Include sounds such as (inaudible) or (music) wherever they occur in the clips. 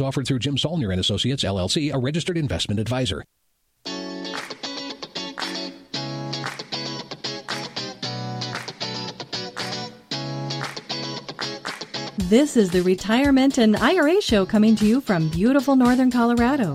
offered through Jim Saulnier and Associates LLC, a registered investment advisor. This is the Retirement and IRA Show coming to you from beautiful northern Colorado.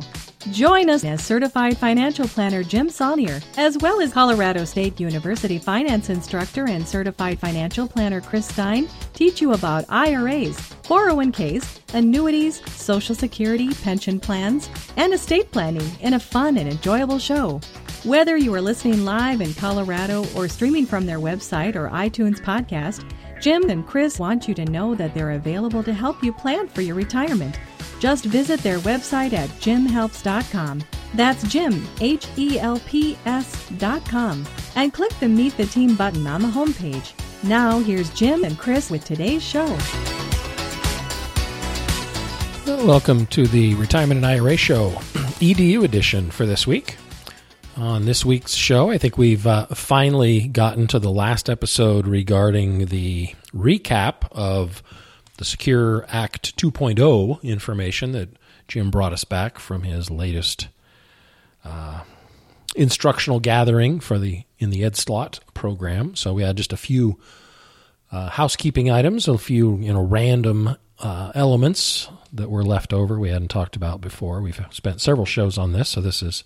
Join us as certified financial planner Jim Saulnier, as well as Colorado State University finance instructor and certified financial planner Chris Stein, teach you about IRAs, 401ks, annuities, Social Security, pension plans, and estate planning in a fun and enjoyable show. Whether you are listening live in Colorado or streaming from their website or iTunes podcast, Jim and Chris want you to know that they're available to help you plan for your retirement. Just visit their website at jimhelps.com. That's Jim, H E L P S.com, and click the Meet the Team button on the homepage. Now, here's Jim and Chris with today's show. Welcome to the Retirement and IRA Show, (clears throat) EDU edition for this week. On this week's show, I think we've uh, finally gotten to the last episode regarding the recap of the Secure Act 2.0 information that Jim brought us back from his latest uh, instructional gathering for the in the Ed Slott program. So we had just a few uh, housekeeping items, a few you know random uh, elements that were left over we hadn't talked about before. We've spent several shows on this, so this is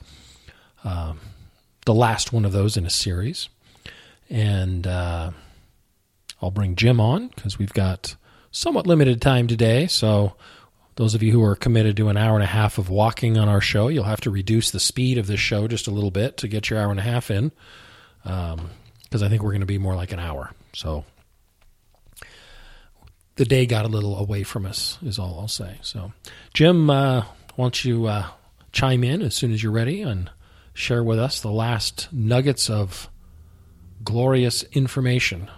um, the last one of those in a series. And uh, I'll bring Jim on because we've got somewhat limited time today. So, those of you who are committed to an hour and a half of walking on our show, you'll have to reduce the speed of this show just a little bit to get your hour and a half in. Because um, I think we're going to be more like an hour. So, the day got a little away from us, is all I'll say. So, Jim, uh, why don't you uh, chime in as soon as you're ready and share with us the last nuggets of glorious information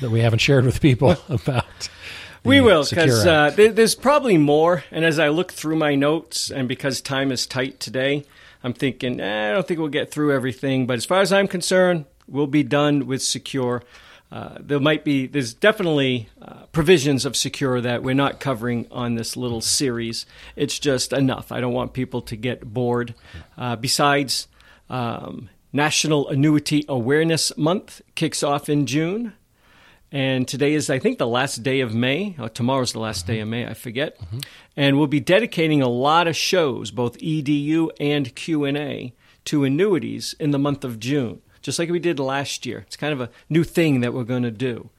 that we haven't shared with people (laughs) about. We will, because uh, there's probably more. And as I look through my notes, and because time is tight today, I'm thinking, eh, I don't think we'll get through everything. But as far as I'm concerned, we'll be done with Secure. Uh, there might be, there's definitely uh, provisions of Secure that we're not covering on this little series. It's just enough. I don't want people to get bored. Uh, besides, um, National Annuity Awareness Month kicks off in June. And today is, I think, the last day of May. Or tomorrow's the last mm-hmm. day of May. I forget. Mm-hmm. And we'll be dedicating a lot of shows, both EDU and Q and A, to annuities in the month of June, just like we did last year. It's kind of a new thing that we're going to do.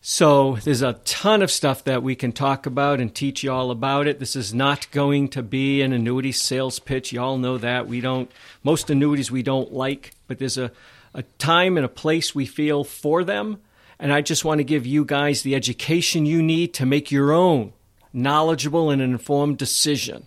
So there's a ton of stuff that we can talk about and teach you all about it. This is not going to be an annuity sales pitch. Y'all know that. We don't most annuities we don't like, but there's a, a time and a place we feel for them and I just want to give you guys the education you need to make your own knowledgeable and informed decision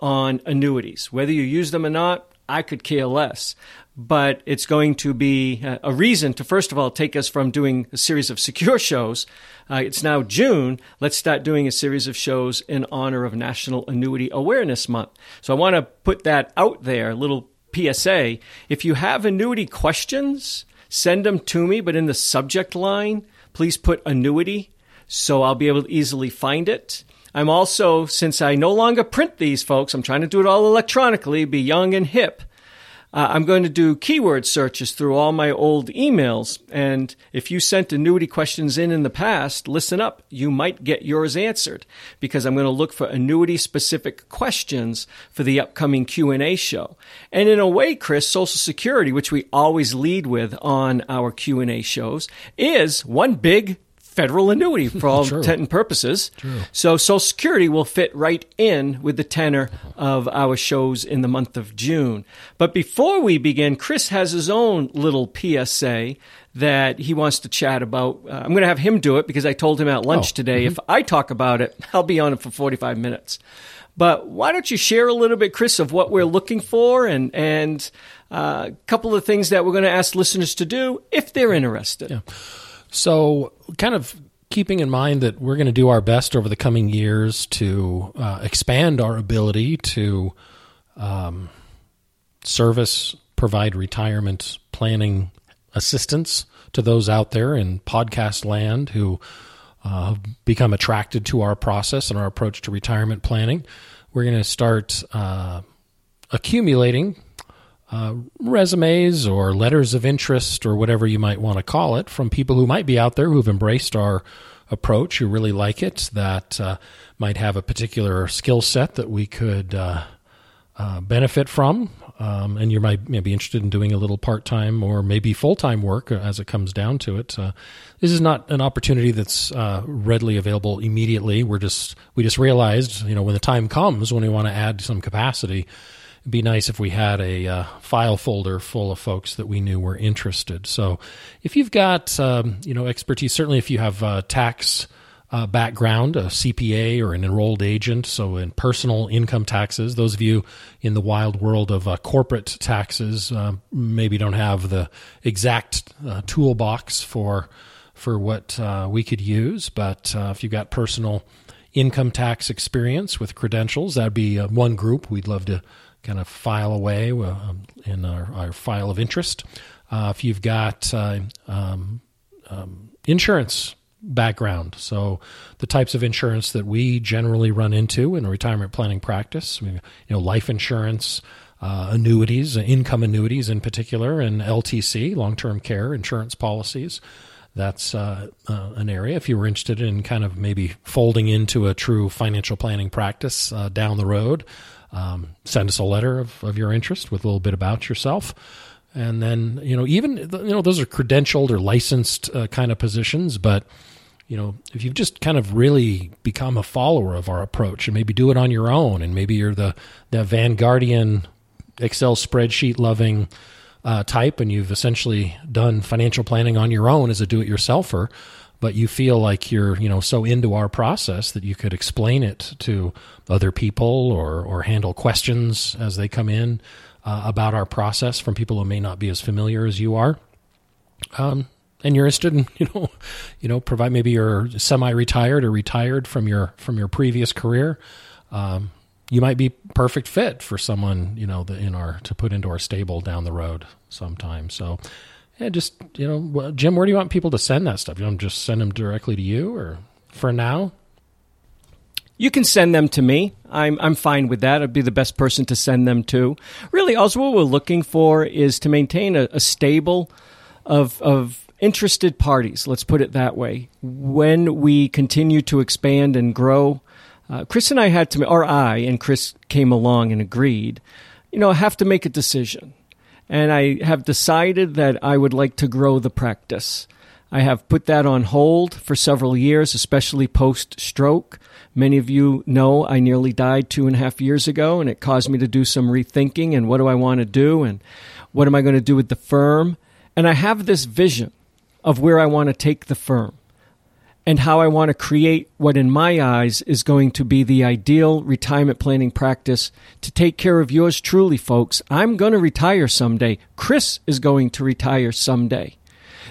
on annuities. Whether you use them or not, I could care less. But it's going to be a reason to, first of all, take us from doing a series of secure shows. Uh, it's now June. Let's start doing a series of shows in honor of National Annuity Awareness Month. So I want to put that out there, a little PSA. If you have annuity questions, Send them to me, but in the subject line, please put annuity so I'll be able to easily find it. I'm also, since I no longer print these folks, I'm trying to do it all electronically, be young and hip. Uh, I'm going to do keyword searches through all my old emails. And if you sent annuity questions in in the past, listen up. You might get yours answered because I'm going to look for annuity specific questions for the upcoming Q&A show. And in a way, Chris, Social Security, which we always lead with on our Q&A shows, is one big federal annuity (laughs) for all intent and purposes. True. So Social Security will fit right in with the tenor of our shows in the month of June. But before we begin, Chris has his own little PSA that he wants to chat about. Uh, I'm going to have him do it because I told him at lunch oh, today mm-hmm. if I talk about it, I'll be on it for 45 minutes. But why don't you share a little bit, Chris, of what we're looking for and and uh, a couple of things that we're going to ask listeners to do if they're interested. Yeah. So, kind of keeping in mind that we're going to do our best over the coming years to uh, expand our ability to um, service, provide retirement planning assistance to those out there in podcast land who uh, become attracted to our process and our approach to retirement planning. We're going to start uh, accumulating uh, resumes or letters of interest or whatever you might want to call it from people who might be out there who've embraced our approach, who really like it, that uh, might have a particular skill set that we could uh, uh benefit from. Um, and you might, be interested in doing a little part time or maybe full time work as it comes down to it. Uh, this is not an opportunity that's readily available immediately. We're just we just realized, you know, when the time comes when we want to add some capacity be nice if we had a uh, file folder full of folks that we knew were interested. So, if you've got um, you know expertise, certainly if you have uh, tax uh, background, a CPA or an enrolled agent, so in personal income taxes, those of you in the wild world of uh, corporate taxes uh, maybe don't have the exact uh, toolbox for for what we could use, but if you've got personal income tax experience with credentials, that'd be one group we'd love to kind of file away uh, in our, our, file of interest. Uh, if you've got uh, um, um, insurance background, so the types of insurance that we generally run into in retirement planning practice, you know, life insurance. Uh, annuities, income annuities in particular, and LTC, long term care insurance policies. That's uh, uh, an area. If you were interested in kind of maybe folding into a true financial planning practice down the road, um, send us a letter of, of your interest with a little bit about yourself. And then, you know, even, you know, those are credentialed or licensed uh, kind of positions, but, you know, if you've just kind of really become a follower of our approach and maybe do it on your own, and maybe you're the, the Vanguardian Excel spreadsheet loving uh, type and you've essentially done financial planning on your own as a do it yourselfer, but you feel like you're you know so into our process that you could explain it to other people or or handle questions as they come in uh, about our process from people who may not be as familiar as you are. Um, and you're interested in (laughs) you know you know provide maybe you're semi-retired or retired from your from your previous career. Um, you might be perfect fit for someone you know in our to put into our stable down the road sometime. So yeah, just you know, Jim, where do you want people to send that stuff? You want just send them directly to you, or for now? You can send them to me. I'm I'm fine with that. I'd be the best person to send them to. Really, also what we're looking for is to maintain a, a stable of of interested parties. Let's put it that way. When we continue to expand and grow, uh, Chris and I had to, or I and Chris came along and agreed. You know, I have to make a decision and I have decided that I would like to grow the practice. I have put that on hold for several years, especially post stroke. Many of you know I nearly died two and a half years ago, and it caused me to do some rethinking and what do I want to do and what am I going to do with the firm. And I have this vision of where I want to take the firm and how I want to create what, in my eyes, is going to be the ideal retirement planning practice to take care of yours truly, folks. I'm going to retire someday. Chris is going to retire someday.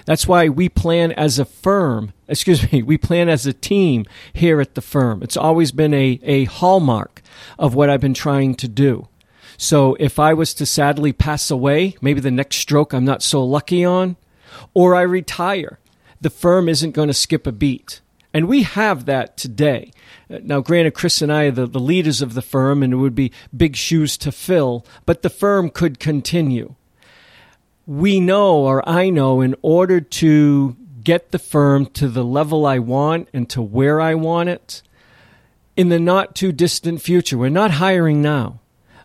That's why we plan as a firm, (laughs) excuse me, we plan as a team here at the firm. It's always been a, a hallmark of what I've been trying to do. So if I was to sadly pass away, maybe the next stroke I'm not so lucky on, or I retire, the firm isn't going to skip a beat. And we have that today. Now, granted, Chris and I are the, the leaders of the firm, and it would be big shoes to fill, but the firm could continue. We know, or I know, in order to get the firm to the level I want and to where I want it, in the not too distant future, we're not hiring now,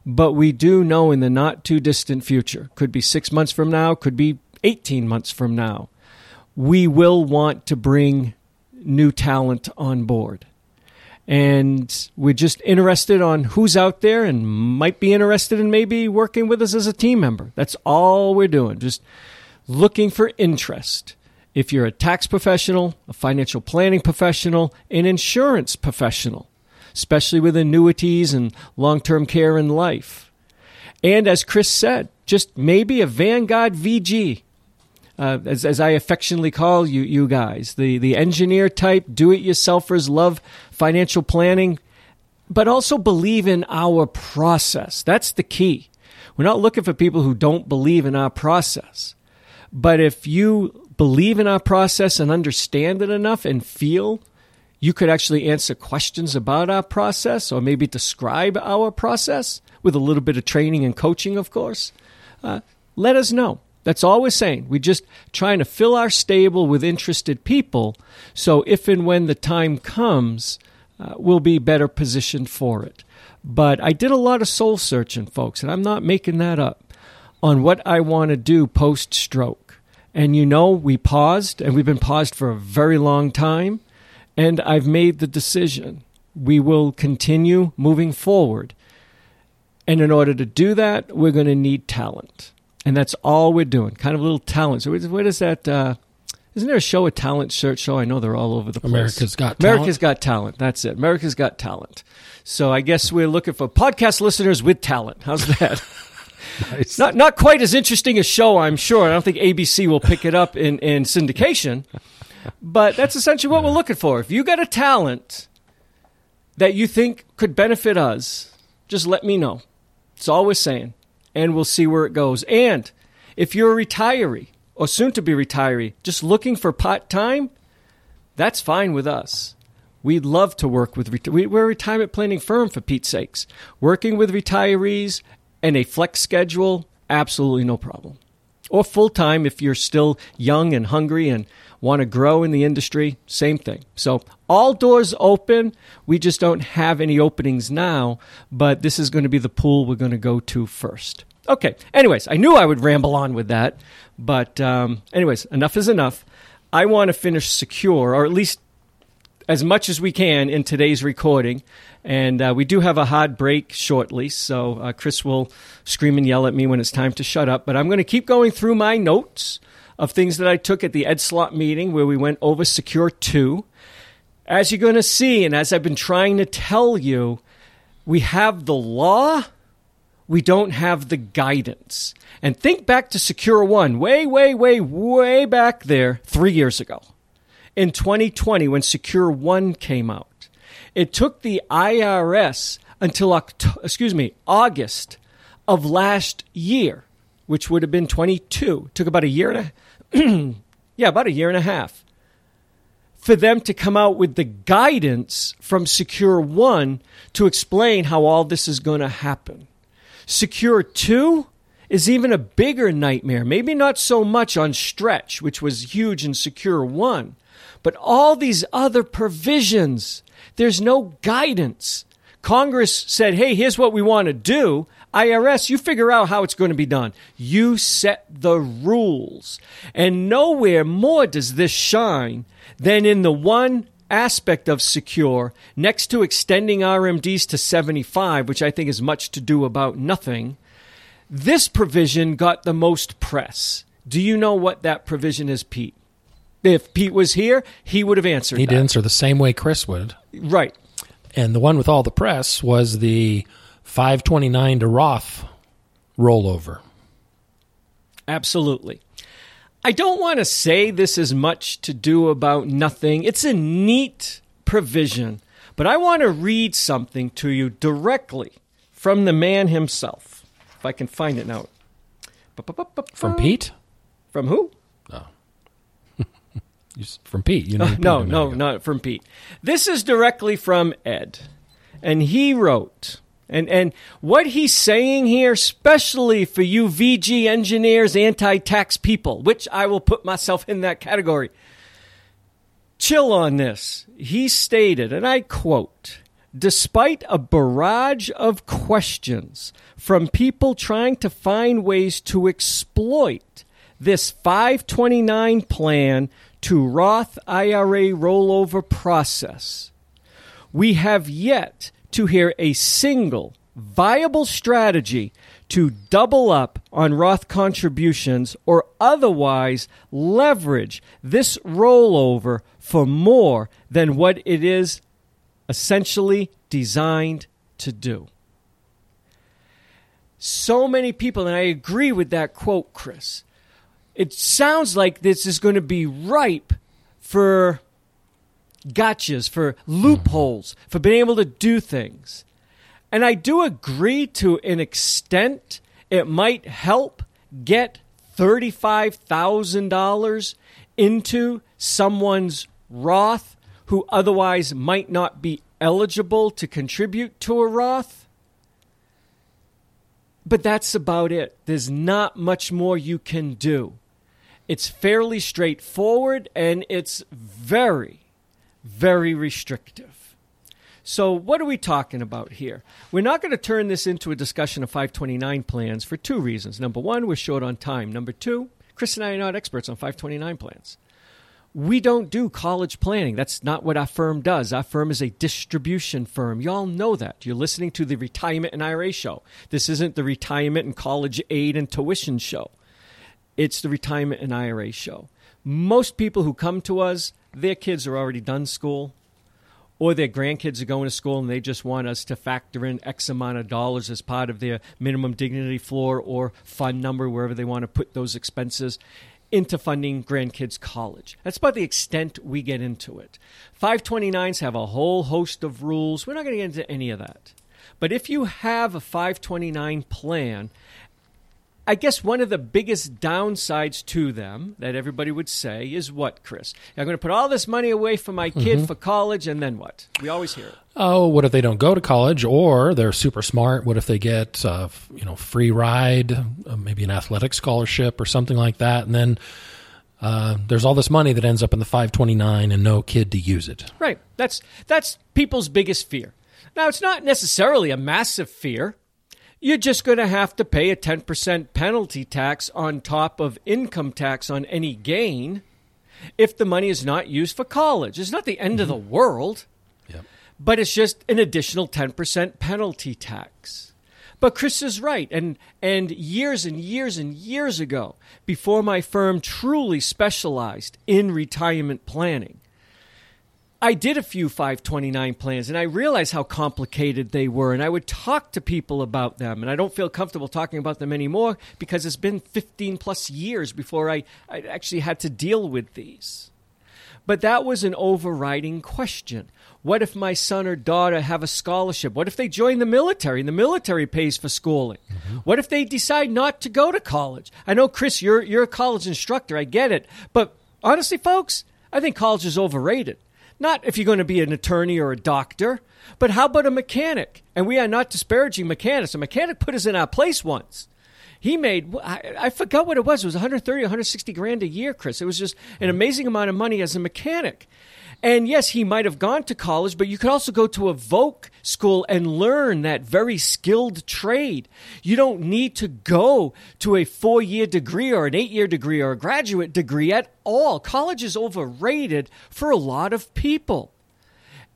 but we do know in the not too distant future, could be six months from now, could be 18 months from now, we will want to bring new talent on board. And we're just interested on who's out there and might be interested in maybe working with us as a team member. That's all we're doing. Just looking for interest. If you're a tax professional, a financial planning professional, an insurance professional, especially with annuities and long term care and life. And as Chris said, just maybe a Vanguard VG, uh, as, as I affectionately call you, you guys, the, the engineer type, do it yourselfers, love financial planning, but also believe in our process. That's the key. We're not looking for people who don't believe in our process. But if you believe in our process and understand it enough and feel you could actually answer questions about our process or maybe describe our process with a little bit of training and coaching, of course, uh, let us know. That's all we're saying. We're just trying to fill our stable with interested people so if and when the time comes, uh, we'll be better positioned for it. But I did a lot of soul searching, folks, and I'm not making that up, on what I want to do post stroke. And you know, we paused, and we've been paused for a very long time, and I've made the decision. We will continue moving forward. And in order to do that, we're going to need talent. And that's all we're doing, kind of a little talent. So, what is that? Uh, isn't there a show, a talent search show? I know they're all over the place. America's Got Talent. America's Got Talent. That's it. America's Got Talent. So I guess we're looking for podcast listeners with talent. How's that? (laughs) nice. Not not quite as interesting a show, I'm sure. I don't think ABC will pick it up in, in syndication. But that's essentially what we're looking for. If you got a talent that you think could benefit us, just let me know. It's all we're saying. And we'll see where it goes. And if you're a retiree or soon to be retiree just looking for part time, that's fine with us. We'd love to work with, we're a retirement planning firm for Pete's sakes. Working with retirees and a flex schedule, absolutely no problem. Or full time if you're still young and hungry and want to grow in the industry, same thing. So all doors open. We just don't have any openings now, but this is going to be the pool we're going to go to first. Okay. Anyways, I knew I would ramble on with that, but um, anyways, enough is enough. I want to finish secure, or at least as much as we can in today's recording. And uh, we do have a hard break shortly, so uh, Chris will scream and yell at me when it's time to shut up. But I'm going to keep going through my notes of things that I took at the Ed Slott meeting where we went over Secure 2. As you're going to see, and as I've been trying to tell you, we have the law we don't have the guidance. And think back to Secure One, way, way, way, way back there, three years ago. In 2020, when Secure One came out, it took the IRS until October, excuse me, August of last year, which would have been 22. Took about a year and a (clears throat) yeah, about a year and a half for them to come out with the guidance from Secure One to explain how all this is going to happen. Secure 2 is even a bigger nightmare. Maybe not so much on Stretch, which was huge in Secure 1, but all these other provisions. There's no guidance. Congress said, hey, here's what we want to do. IRS, you figure out how it's going to be done. You set the rules. And nowhere more does this shine than in the one aspect of secure, next to extending RMDs to 75, which I think is much to do about nothing, this provision got the most press. Do you know what that provision is, Pete? If Pete was here, he would have answered. He'd that. answer the same way Chris would. Right. And the one with all the press was the 529 to Roth rollover. Absolutely. I don't want to say this is much to do about nothing. It's a neat provision, but I want to read something to you directly from the man himself. If I can find it now. From Pete? From who? Oh. (laughs) from Pete. You know (laughs) Pete no, no, not from Pete. This is directly from Ed. And he wrote and and what he's saying here, especially for you VG engineers, anti-tax people, which I will put myself in that category. Chill on this. He stated, and I quote, despite a barrage of questions from people trying to find ways to exploit this 529 plan to Roth IRA rollover process, we have yet to hear a single viable strategy to double up on Roth contributions or otherwise leverage this rollover for more than what it is essentially designed to do. So many people, and I agree with that quote, Chris. It sounds like this is going to be ripe for gotchas, for loopholes, for being able to do things. And I do agree to an extent it might help get $35,000 into someone's Roth who otherwise might not be eligible to contribute to a Roth. But that's about it. There's not much more you can do. It's fairly straightforward and it's very, very restrictive. So, what are we talking about here? We're not going to turn this into a discussion of 529 plans for two reasons. Number one, we're short on time. Number two, Chris and I are not experts on 529 plans. We don't do college planning. That's not what our firm does. Our firm is a distribution firm. Y'all know that. You're listening to the Retirement and IRA show. This isn't the retirement and college aid and tuition show. It's the Retirement and IRA show. Most people who come to us, their kids are already done school or their grandkids are going to school and they just want us to factor in X amount of dollars as part of their minimum dignity floor or fund number, wherever they want to put those expenses into funding grandkids' college. That's about the extent we get into it. 529s have a whole host of rules. We're not going to get into any of that. But if you have a 529 plan I guess one of the biggest downsides to them that everybody would say is what, Chris? I'm going to put all this money away for my kid mm-hmm. for college, and then what? We always hear it. Oh, what if they don't go to college, or they're super smart? What if they get, uh, you know, free ride, uh, maybe an athletic scholarship or something like that, and then uh, there's all this money that ends up in the 529 and no kid to use it. Right. That's that's people's biggest fear. Now, it's not necessarily a massive fear you're just going to have to pay a 10% penalty tax on top of income tax on any gain if the money is not used for college. It's not the end mm-hmm. of the mm-hmm. world, yep. but it's just an additional 10% penalty tax. But Chris is right. And, and years and years and years ago, before my firm truly specialized in retirement planning, I did a few 529 plans and I realized how complicated they were. And I would talk to people about them. And I don't feel comfortable talking about them anymore because it's been 15 plus years before I, I actually had to deal with these. But that was an overriding question. What if my son or daughter have a scholarship? What if they join the military and the military pays for schooling? Mm-hmm. What if they decide not to go to college? I know, Chris, you're, you're a college instructor. I get it. But honestly, folks, I think college is overrated. Not if you're going to be an attorney or a doctor, but how about a mechanic? And we are not disparaging mechanics. A mechanic put us in our place once. He made, I, forgot what it was. It was 130, 160 grand a year, Chris. It was just an amazing amount of money as a mechanic. And yes, he might have gone to college, but you could also go to a Voc school and learn that very skilled trade. You don't need to go to a four year degree or an eight year degree or a graduate degree at all. College is overrated for a lot of people.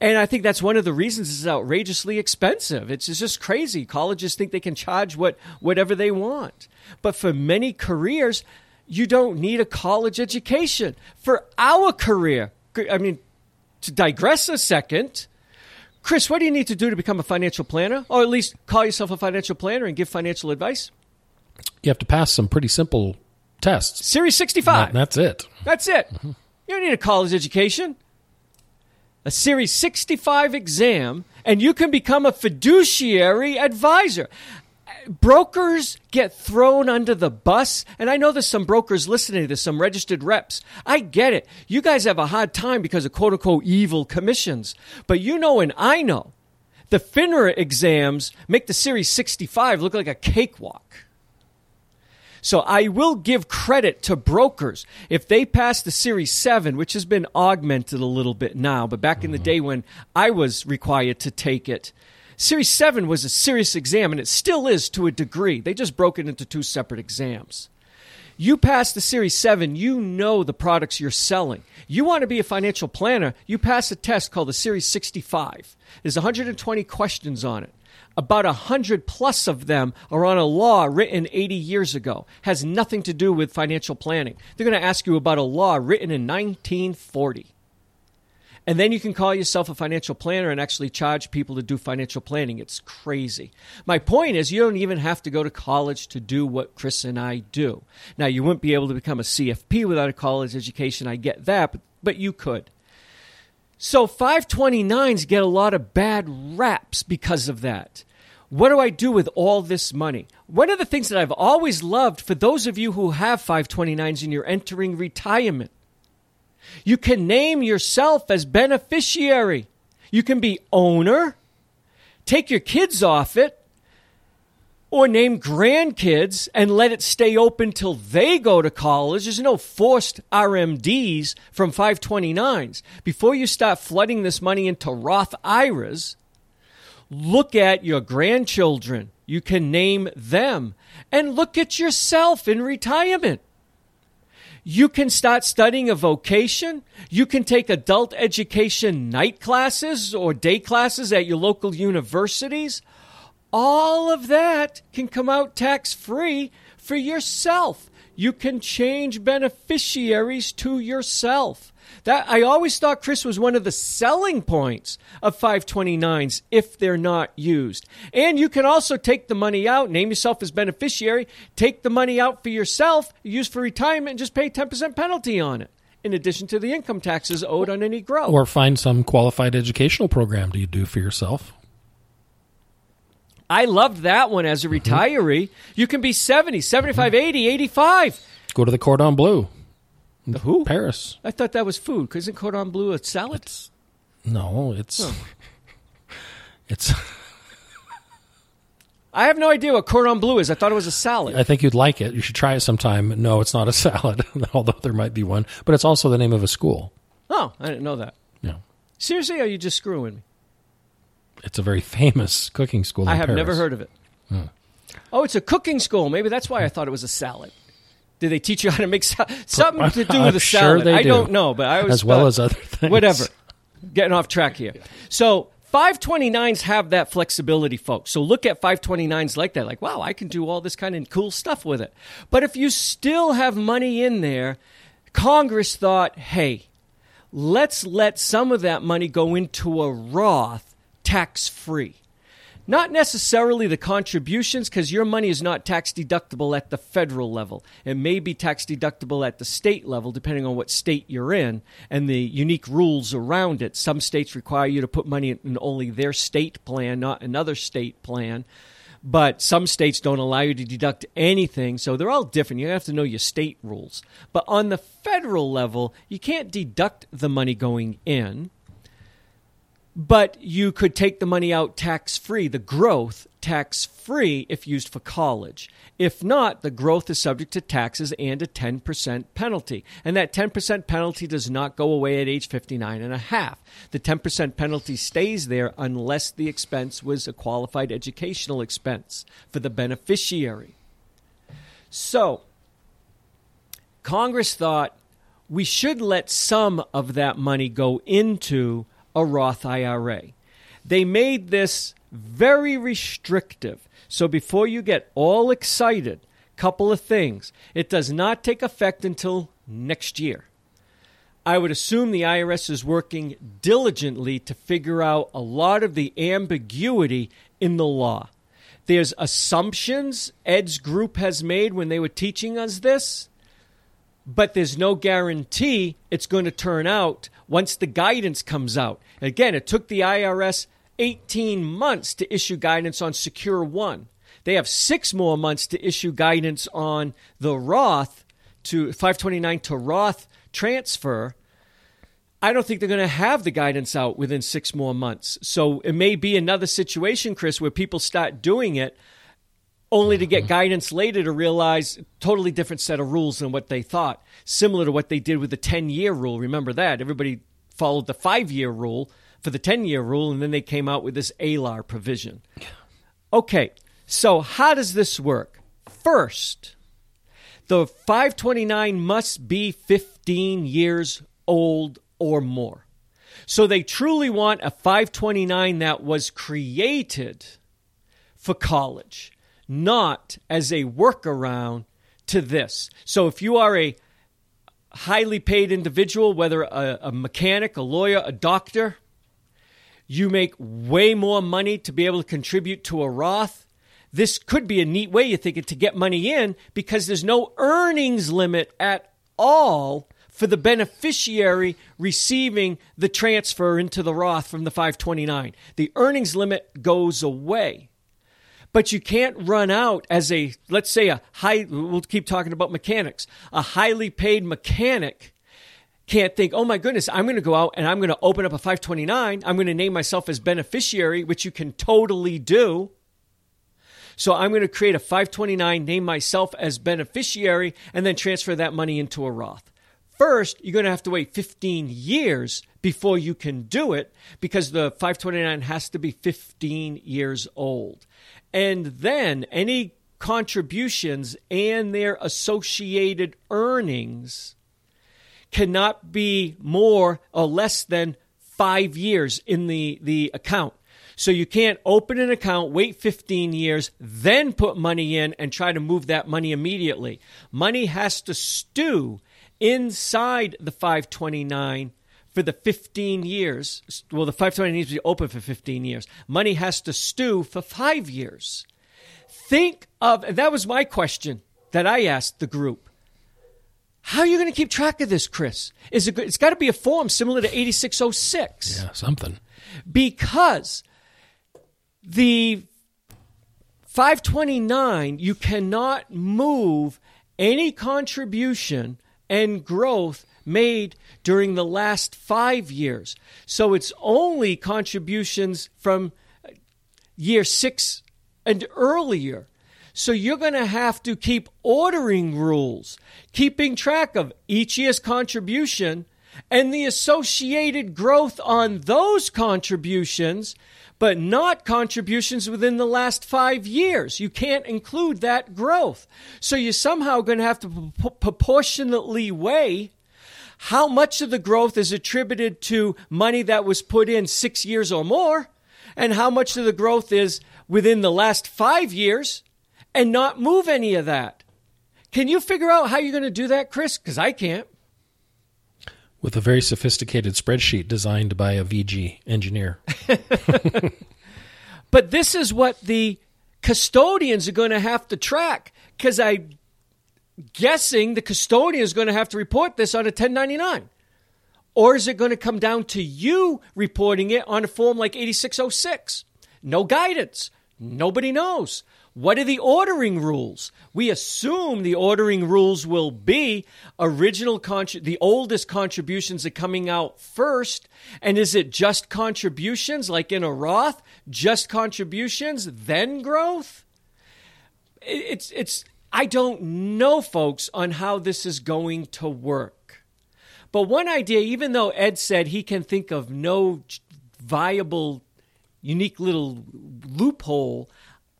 And I think that's one of the reasons it's outrageously expensive. It's just crazy. Colleges think they can charge what whatever they want. But for many careers, you don't need a college education. For our career, I mean, to digress a second, Chris, what do you need to do to become a financial planner, or at least call yourself a financial planner and give financial advice? You have to pass some pretty simple tests. Series 65. that's it. That's it. Mm-hmm. You don't need a college education. A Series 65 exam, and you can become a fiduciary advisor brokers get thrown under the bus. And I know there's some brokers listening to this, some registered reps. I get it. You guys have a hard time because of quote unquote evil commissions. But you know, and I know, the FINRA exams make the Series 65 look like a cakewalk. So I will give credit to brokers. If they pass the Series 7, which has been augmented a little bit now, but back in the mm-hmm. day when I was required to take it, Series 7 was a serious exam, and it still is to a degree. They just broke it into two separate exams. You pass the Series 7, you know the products you're selling. You want to be a financial planner, you pass a test called the Series 65. There's 120 questions on it. About a hundred plus of them are on a law written 80 years ago. Has nothing to do with financial planning. They're going to ask you about a law written in 1940. And then you can call yourself a financial planner and actually charge people to do financial planning. It's crazy. My point is, you don't even have to go to college to do what Chris and I do. Now, you wouldn't be able to become a CFP without a college education. I get that, but, but you could. So 529s get a lot of bad raps because of that. What do I do with all this money? One of the things that I've always loved for those of you who have 529s and you're entering retirement you can name yourself as beneficiary. You can be owner, take your kids off it, or name grandkids and let it stay open till they go to college. There's no forced RMDs from 529s. Before you start flooding this money into Roth IRAs, look at your grandchildren. You can name them and look at yourself in retirement. You can start studying a vocation. You can take adult education night classes or day classes at your local universities. All of that can come out tax free for yourself. You can change beneficiaries to yourself. That I always thought Chris was one of the selling points of 529s if they're not used. And you can also take the money out, name yourself as beneficiary, take the money out for yourself, use for retirement, and just pay 10% penalty on it. In addition to the income taxes owed on any growth. Or find some qualified educational program to do for yourself. I loved that one as a mm-hmm. retiree. Mm-hmm. You can be 70, 75, 80, 85. Go to the Cordon Bleu. The who? Paris. I thought that was food. Isn't cordon bleu a salad? It's, no, it's oh. (laughs) it's. I have no idea what cordon bleu is. I thought it was a salad. I think you'd like it. You should try it sometime. No, it's not a (laughs) salad, (laughs) although there might be one. But it's also the name of a school. Oh, I didn't know that. Yeah. Seriously, are you just screwing me? It's a very famous cooking school. I have Paris. never heard of it. Hmm. Oh, it's a cooking school. Maybe that's why I thought it was a salad. Did they teach you how to make something to do with a salad? Sure I do. don't know, but I was as well as other things. Whatever. Getting off track here. So 529s have that flexibility, folks. So look at 529s like that. Like, wow, I can do all this kind of cool stuff with it. But if you still have money in there, Congress thought, hey, let's let some of that money go into a Roth tax free. Not necessarily the contributions, because your money is not tax deductible at the federal level. It may be tax deductible at the state level, depending on what state you're in and the unique rules around it. Some states require you to put money in only their state plan, not another state plan. But some states don't allow you to deduct anything, so they're all different. You have to know your state rules. But on the federal level, you can't deduct the money going in but you could take the money out tax free, the growth tax free if used for college. If not, the growth is subject to taxes and a 10% penalty. And that 10% penalty does not go away at age 59 and a half. The 10% penalty stays there unless the expense was a qualified educational expense for the beneficiary. So, Congress thought we should let some of that money go into a Roth IRA. They made this very restrictive. So before you get all excited, couple of things. It does not take effect until next year. I would assume the IRS is working diligently to figure out a lot of the ambiguity in the law. There's assumptions Ed's group has made when they were teaching us this, but there's no guarantee it's going to turn out once the guidance comes out. Again, it took the IRS 18 months to issue guidance on Secure One. They have six more months to issue guidance on the Roth to 529 to Roth transfer. I don't think they're going to have the guidance out within six more months. So it may be another situation, Chris, where people start doing it only to get mm-hmm. guidance later to realize totally different set of rules than what they thought. Similar to what they did with the 10 year rule. Remember that? Everybody followed the five year rule for the 10 year rule, and then they came out with this ALAR provision. Okay, so how does this work? First, the 529 must be 15 years old or more. So they truly want a 529 that was created for college, not as a workaround to this. So if you are a highly paid individual, whether a, a mechanic, a lawyer, a doctor, you make way more money to be able to contribute to a Roth. This could be a neat way, you think, to get money in because there's no earnings limit at all for the beneficiary receiving the transfer into the Roth from the 529. The earnings limit goes away. But you can't run out as a, let's say, a high, we'll keep talking about mechanics, a highly paid mechanic can't think, oh my goodness, I'm going to go out and I'm going to open up a 529. I'm going to name myself as beneficiary, which you can totally do. So I'm going to create a 529, name myself as beneficiary, and then transfer that money into a Roth. First, you're going to have to wait 15 years before you can do it because the 529 has to be 15 years old. And then any contributions and their associated earnings cannot be more or less than five years in the, the account. So you can't open an account, wait 15 years, then put money in and try to move that money immediately. Money has to stew inside the 529 for the 15 years. Well, the 529 needs to be open for 15 years. Money has to stew for five years. Think of, and that was my question that I asked the group. How are you going to keep track of this, Chris? Is it, it's got to be a form similar to 8606. Yeah, something. Because the 529, you cannot move any contribution and growth made during the last five years. So it's only contributions from year six and earlier. So you're going to have to keep ordering rules, keeping track of each year's contribution and the associated growth on those contributions but not contributions within the last five years. You can't include that growth. So you're somehow going to have to proportionately weigh how much of the growth is attributed to money that was put in six years or more, and how much of the growth is within the last five years, and not move any of that. Can you figure out how you're going to do that, Chris? Because I can't with a very sophisticated spreadsheet designed by a VG engineer. (laughs) but this is what the custodians are going to have to track because I'm guessing the custodian is going to have to report this on a 1099. Or is it going to come down to you reporting it on a form like 8606? No guidance. Nobody knows. What are the ordering rules? We assume the ordering rules will be original contri- the oldest contributions are coming out first. And is it just contributions like in a Roth? Just contributions, then growth? It's it's I don't know folks on how this is going to work. But one idea even though Ed said he can think of no viable unique little loophole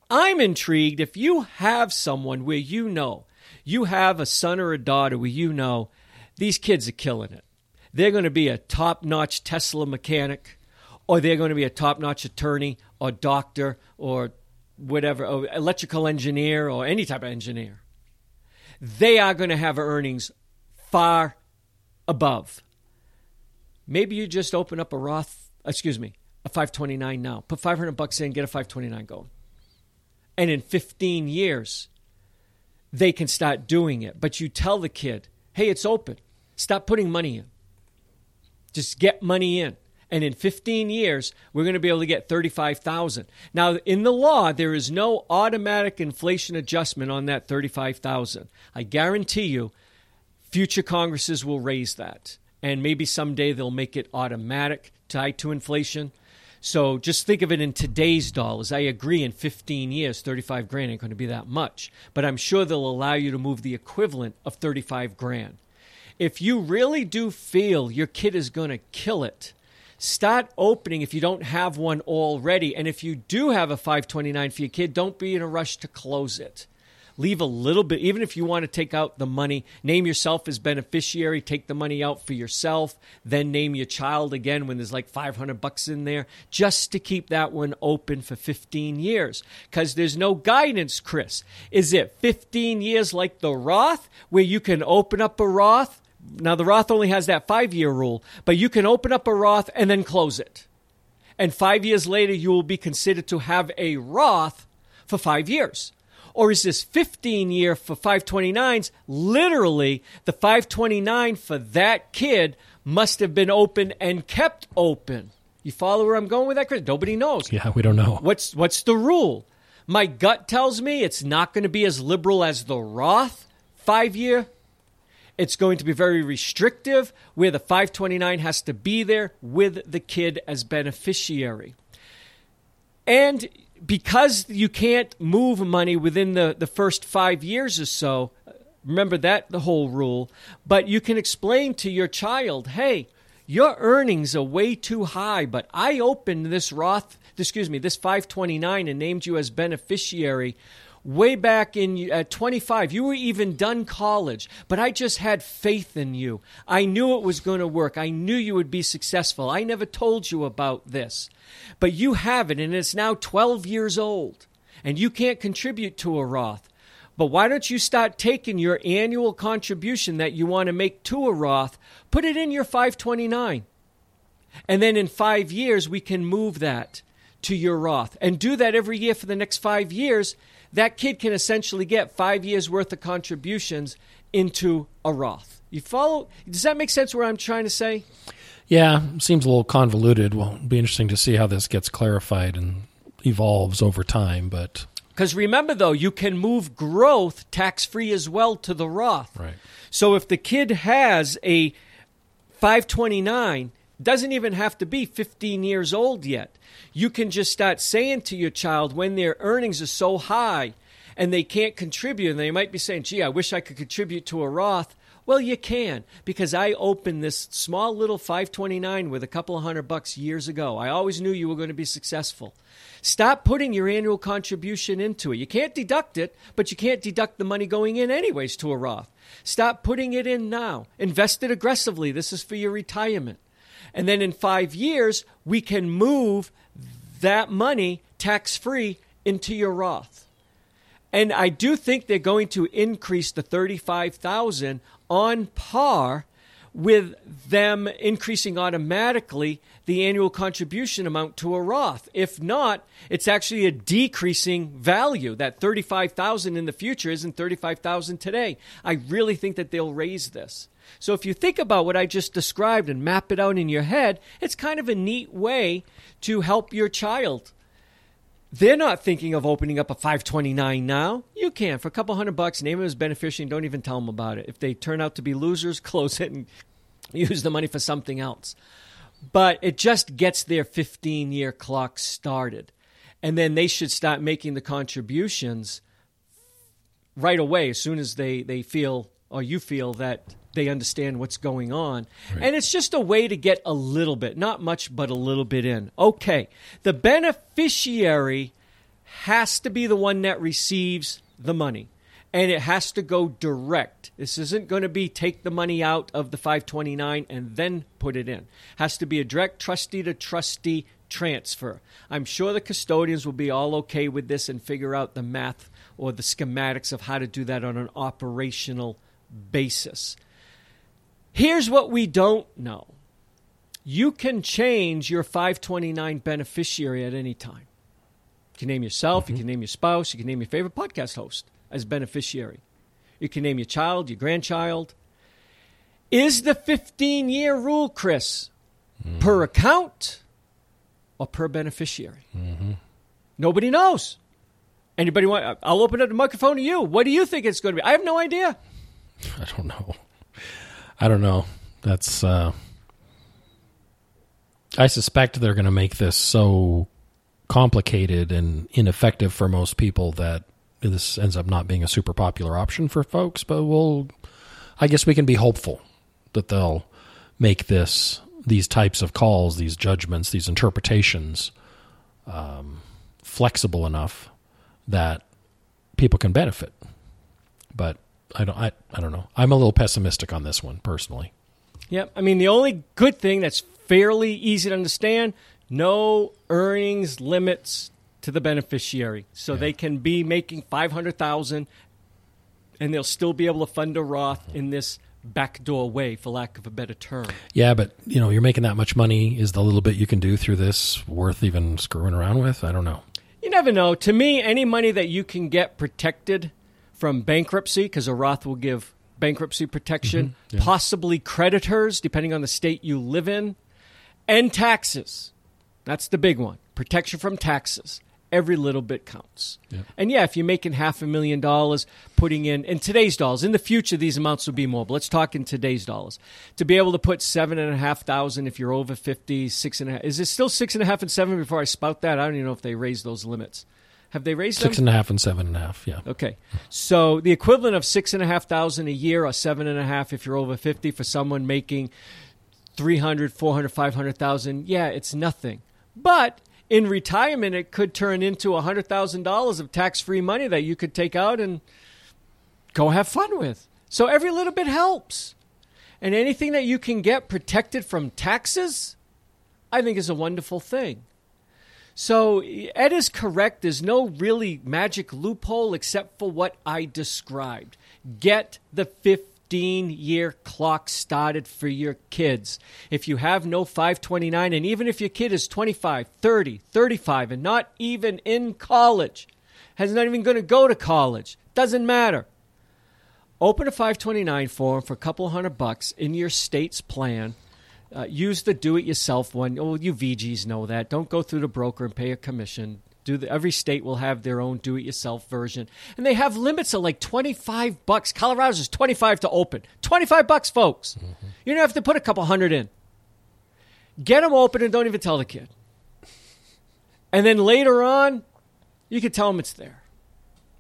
I'm intrigued if you have someone where you know, you have a son or a daughter where you know these kids are killing it. They're going to be a top notch Tesla mechanic, or they're going to be a top notch attorney, or doctor, or whatever, or electrical engineer, or any type of engineer. They are going to have earnings far above. Maybe you just open up a Roth, excuse me, a 529 now. Put 500 bucks in, get a 529 going and in 15 years they can start doing it. But you tell the kid, hey, it's open. Stop putting money in. Just get money in. And in 15 years, we're going to be able to get 35,000. Now, in the law, there is no automatic inflation adjustment on that 35,000. I guarantee you, future Congresses will raise that. And maybe someday they'll make it automatic tied to inflation. So just think of it in today's dollars. I agree in 15 years, 35 grand ain't going to be that much, but I'm sure they'll allow you to move the equivalent of 35 grand. If you really do feel your kid is going to kill it, start opening if you don't have one already. And if you do have a 529 for your kid, don't be in a rush to close it. leave a little bit, even if you want to take out the money, name yourself as beneficiary, take the money out for yourself, then name your child again when there's like 500 bucks in there, just to keep that one open for 15 years. Because there's no guidance, Chris. Is it 15 years like the Roth, where you can open up a Roth? Now, the Roth only has that five year rule, but you can open up a Roth and then close it. And five years later, you will be considered to have a Roth for five years. Or is this 15 year for 529s? Literally, the 529 for that kid must have been open and kept open. You follow where I'm going with that, Chris? Nobody knows. Yeah, we don't know. What's what's the rule? My gut tells me it's not going to be as liberal as the Roth five year. It's going to be very restrictive, where the 529 has to be there with the kid as beneficiary. And because you can't move money within the, the first five years or so, remember that the whole rule, but you can explain to your child, hey, your earnings are way too high, but I opened this Roth, excuse me, this 529 and named you as beneficiary way back in at 25 you were even done college but i just had faith in you. I knew it was going to work. I knew you would be successful. I never told you about this. But you have it and it's now 12 years old and you can't contribute to a roth. But why don't you start taking your annual contribution that you want to make to a roth put it in your 529 and then in 5 years we can move that to your roth and do that every year for the next 5 years that kid can essentially get five years worth of contributions into a Roth. You follow? Does that make sense? What I'm trying to say? Yeah, seems a little convoluted. Well, it'll be interesting to see how this gets clarified and evolves over time. But because remember, though, you can move growth tax free as well to the Roth. Right. So if the kid has a 529, doesn't even have to be 15 years old yet you can just start saying to your child when their earnings are so high and they can't contribute, and they might be saying, gee, I wish I could contribute to a Roth. Well, you can because I opened this small little 529 with a couple of hundred bucks years ago. I always knew you were going to be successful. Stop putting your annual contribution into it. You can't deduct it, but you can't deduct the money going in anyways to a Roth. Stop putting it in now. Invest it aggressively. This is for your retirement. And then in five years, we can move that money tax free into your Roth. And I do think they're going to increase the 35,000 on par with them increasing automatically the annual contribution amount to a Roth. If not, it's actually a decreasing value. That 35,000 in the future isn't 35,000 today. I really think that they'll raise this. So if you think about what I just described and map it out in your head, it's kind of a neat way to help your child. They're not thinking of opening up a 529 now. You can for a couple hundred bucks, name it as beneficiary and don't even tell them about it. If they turn out to be losers, (laughs) close it and use the money for something else. But it just gets their 15 year clock started. And then they should start making the contributions right away as soon as they, they feel or you feel that they understand what's going on. Right. And it's just a way to get a little bit, not much, but a little bit in. Okay, the beneficiary has to be the one that receives the money. And it has to go direct. This isn't going to be take the money out of the 529 and then put it in. It has to be a direct trustee to trustee transfer. I'm sure the custodians will be all okay with this and figure out the math or the schematics of how to do that on an operational basis. Here's what we don't know you can change your 529 beneficiary at any time. You can name yourself, mm-hmm. you can name your spouse, you can name your favorite podcast host as beneficiary. You can name your child, your grandchild. Is the 15 year rule, Chris, mm-hmm. per account or per beneficiary? Mm-hmm. Nobody knows. Anybody want? I'll open up the microphone to you. What do you think it's going to be? I have no idea. (laughs) I don't know. I don't know. That's. Uh, I suspect they're going to make this so complicated and ineffective for most people that this ends up not being a super popular option for folks. But we'll. I guess we can be hopeful that they'll make this these types of calls, these judgments, these interpretations um, flexible enough that people can benefit But I don't. I, I don't know. I'm a little pessimistic on this one personally. Yeah, I mean the only good thing that's fairly easy to understand: no earnings limits to the beneficiary, so yeah. they can be making five hundred thousand, and they'll still be able to fund a Roth in this backdoor way, for lack of a better term. Yeah, but you know, you're making that much money. Is the little bit you can do through this worth even screwing around with? I don't know. You never know. To me, any money that you can get protected from bankruptcy, because a Roth will give bankruptcy protection, mm-hmm. yeah. possibly creditors, depending on the state you live in, and taxes. That's the big one protection from taxes every little bit counts. Yeah. And yeah, if you're making half a million dollars, putting in in today's dollars, in the future these amounts will be more. But let's talk in today's dollars. To be able to put seven and a half thousand if you're over fifty, six and a half. Is it still six and a half and seven? Before I spout that, I don't even know if they raised those limits. Have they raised six them? and a half and seven and a half? Yeah. Okay, so the equivalent of six and a half thousand a year, or seven and a half if you're over fifty, for someone making 300, 400, 500,000, yeah, it's nothing. But in retirement, it could turn into $100,000 of tax free money that you could take out and go have fun with. So every little bit helps. And anything that you can get protected from taxes, I think is a wonderful thing. So Ed is correct. There's no really magic loophole except for what I described. Get the 15 year clock started for your kids. If you have no 529, and even if your kid is 25, 30, 35, and not even in college, has not even going to go to college, doesn't matter. Open a 529 form for a couple hundred bucks in your state's plan. Uh, use the do it yourself one. Oh, you VGs know that. Don't go through the broker and pay a commission. Do the, every state will have their own do-it-yourself version, and they have limits of like twenty-five bucks. Colorado's is twenty-five to open. Twenty-five bucks, folks. Mm-hmm. You don't have to put a couple hundred in. Get them open and don't even tell the kid. And then later on, you can tell them it's there.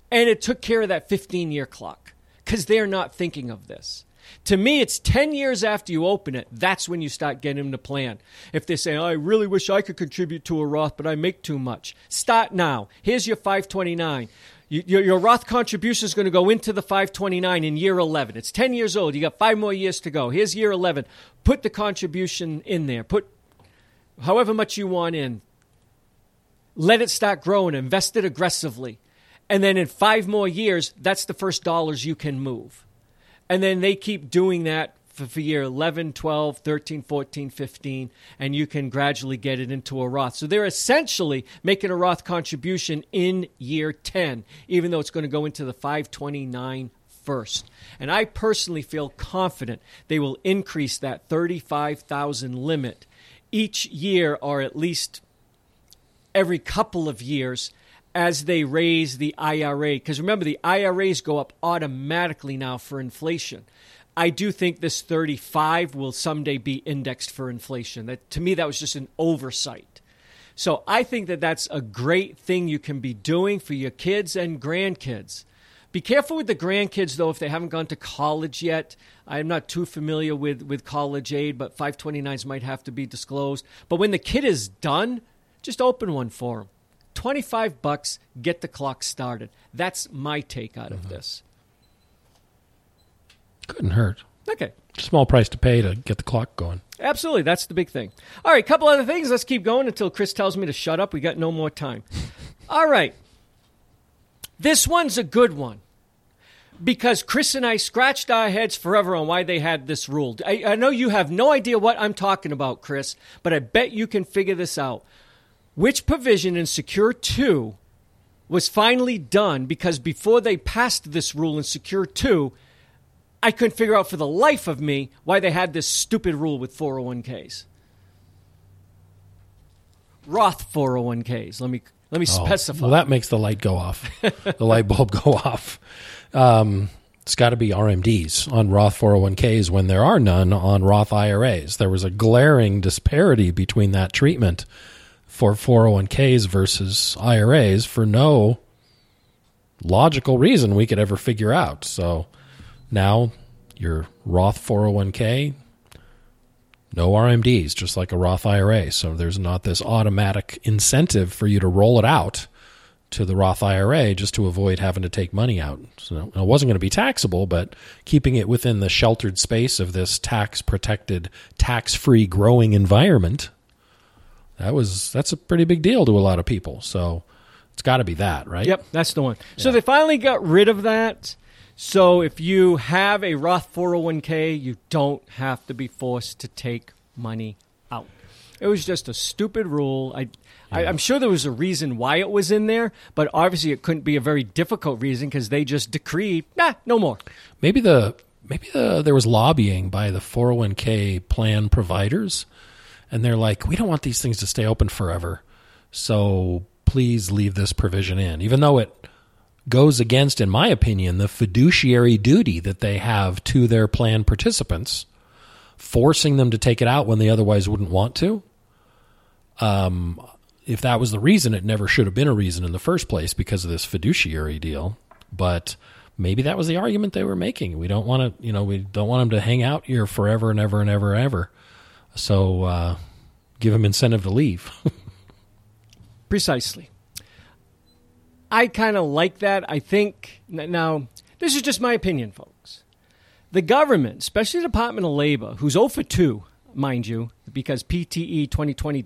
And it took care of that 15 year clock because they're not thinking of this. To me, it's 10 years after you open it. That's when you start getting them to plan. If they say, oh, I really wish I could contribute to a Roth, but I make too much. Start now. Here's your 529. your, your Roth contribution is going to go into the 529 in year 11. It's 10 years old. You got five more years to go. Here's year 11. Put the contribution in there. Put however much you want in. Let it start growing. Invest it aggressively. And then in five more years, that's the first dollars you can move. And then they keep doing that for, for year 11, 12, 13, 14, 15, and you can gradually get it into a Roth. So they're essentially making a Roth contribution in year 10, even though it's going to go into the 529 first. And I personally feel confident they will increase that 35,000 limit each year or at least every couple of years as they raise the IRA. Because remember, the IRAs go up automatically now for inflation. I do think this 35 will someday be indexed for inflation. That to me that was just an oversight. So I think that that's a great thing you can be doing for your kids and grandkids. Be careful with the grandkids though if they haven't gone to college yet. I'm not too familiar with with college aid, but 529s might have to be disclosed. But when the kid is done, just open one for them. 25 bucks, get the clock started. That's my take out of mm-hmm. this. Couldn't hurt. Okay. Small price to pay to get the clock going. Absolutely. That's the big thing. All right, couple other things. Let's keep going until Chris tells me to shut up. We got no more time. (laughs) All right. This one's a good one because Chris and I scratched our heads forever on why they had this rule. I, I, know you have no idea what I'm talking about, Chris, but I bet you can figure this out. Which provision in Secure 2 was finally done because before they passed this rule in Secure 2, I couldn't figure out for the life of me why they had this stupid rule with 401ks. Roth 401ks. Let me let me oh, specify. Well, that makes the light go off, the light bulb (laughs) go off. Um, it's got to be RMDs on Roth 401ks when there are none on Roth IRAs. There was a glaring disparity between that treatment for 401ks versus IRAs for no logical reason we could ever figure out. So now your Roth 401k, no RMDs, just like a Roth IRA. So there's not this automatic incentive for you to roll it out to the Roth IRA just to avoid having to take money out. So it wasn't going to be taxable, but keeping it within the sheltered space of this tax protected, tax free growing environment, that was that's a pretty big deal to a lot of people. So it's got to be that, right? Yep, that's the one. Yeah. So they finally got rid of that. So if you have a Roth 401k, you don't have to be forced to take money out. It was just a stupid rule. I I, am sure there was a reason why it was in there, but obviously it couldn't be a very difficult reason because they just decreed, nah, no more. Maybe the maybe the, there was lobbying by the 401k plan providers, and they're like, we don't want these things to stay open forever, so please leave this provision in, even though it goes against, in my opinion, the fiduciary duty that they have to their plan participants, forcing them to take it out when they otherwise wouldn't want to. Um, if that was the reason, it never should have been a reason in the first place because of this fiduciary deal. But maybe that was the argument they were making. We don't want to, you know, we don't want them to hang out here forever and ever and ever and ever. So uh, give them incentive to leave. (laughs) Precisely. I kind of like that. I think now this is just my opinion, folks. The government, especially the Department of Labor, who's 0 for 2 mind you, because PTE 2020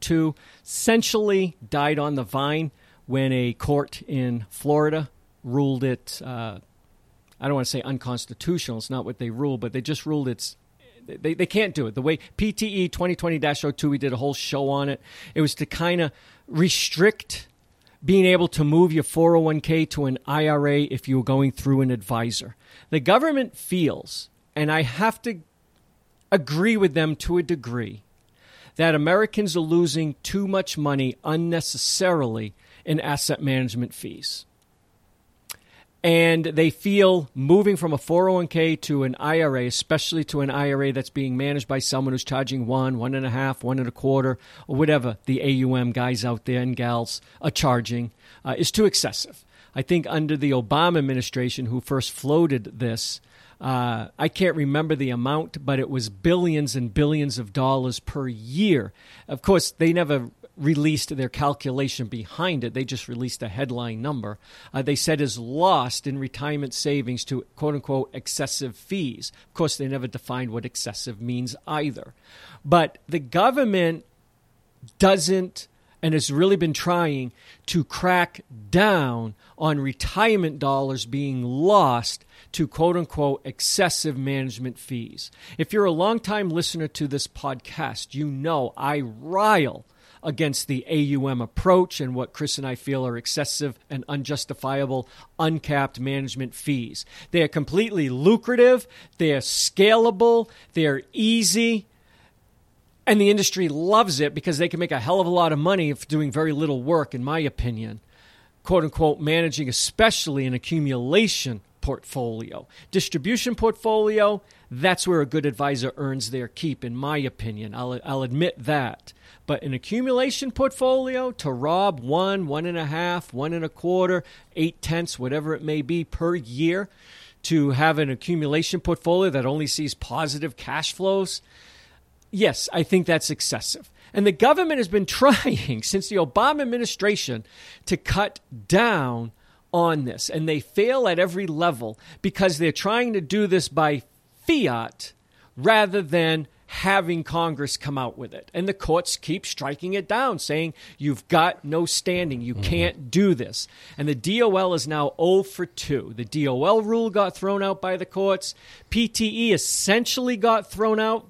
02 essentially died on the vine when a court in Florida ruled it, uh, I don't want to say unconstitutional, it's not what they ruled, but they just ruled it's. They, they can't do it. The way PTE 2020 02, we did a whole show on it. It was to kind of restrict being able to move your 401k to an IRA if you were going through an advisor. The government feels, and I have to agree with them to a degree that Americans are losing too much money unnecessarily in asset management fees. And they feel moving from a 401k to an IRA, especially to an IRA that's being managed by someone who's charging one, one and a half, one and a quarter, or whatever the AUM guys out there and gals are charging, uh, is too excessive. I think under the Obama administration, who first floated this, uh, I can't remember the amount, but it was billions and billions of dollars per year. Of course, they never released their calculation behind it. They just released a headline number. Uh, they said is lost in retirement savings to quote unquote excessive fees. Of course, they never defined what excessive means either. But the government doesn't and has really been trying to crack down on retirement dollars being lost to quote unquote excessive management fees. If you're a longtime listener to this podcast, you know I rile against the AUM approach and what Chris and I feel are excessive and unjustifiable uncapped management fees. They are completely lucrative, they are scalable, they're easy. And the industry loves it because they can make a hell of a lot of money for doing very little work, in my opinion. Quote unquote, managing, especially an accumulation portfolio. Distribution portfolio, that's where a good advisor earns their keep, in my opinion. I'll, I'll admit that. But an accumulation portfolio to rob one, one and a half, one and a quarter, eight tenths, whatever it may be per year, to have an accumulation portfolio that only sees positive cash flows, yes, I think that's excessive. And the government has been (laughs) trying since the Obama administration to cut down on this, and they fail at every level because they're trying to do this by fiat rather than having Congress come out with it. And the courts keep striking it down, saying, you've got no standing. You mm-hmm. can't do this. And the DOL is now 0 for 2. The DOL rule got thrown out by the courts. PTE essentially got thrown out.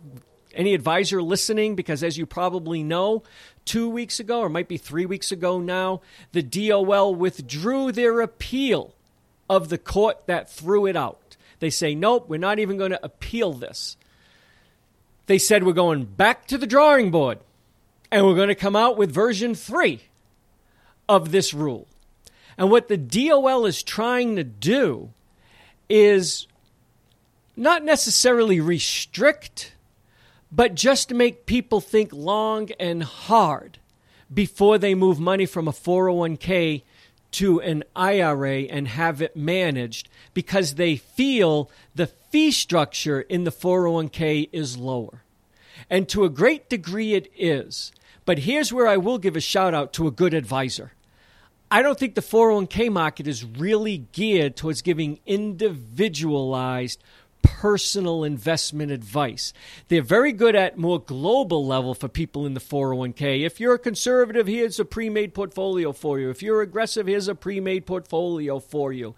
Any advisor listening, because as you probably know, two weeks ago, or might be three weeks ago now, the DOL withdrew their appeal of the court that threw it out. They say, nope, we're not even going to appeal this. They said, we're going back to the drawing board and we're going to come out with version three of this rule. And what the DOL is trying to do is not necessarily restrict but just to make people think long and hard before they move money from a 401k to an IRA and have it managed because they feel the fee structure in the 401k is lower. And to a great degree, it is. But here's where I will give a shout out to a good advisor. I don't think the 401k market is really geared towards giving individualized personal investment advice. They're very good at more global level for people in the 401k. If you're a conservative, here's a pre-made portfolio for you. If you're aggressive, here's a pre-made portfolio for you.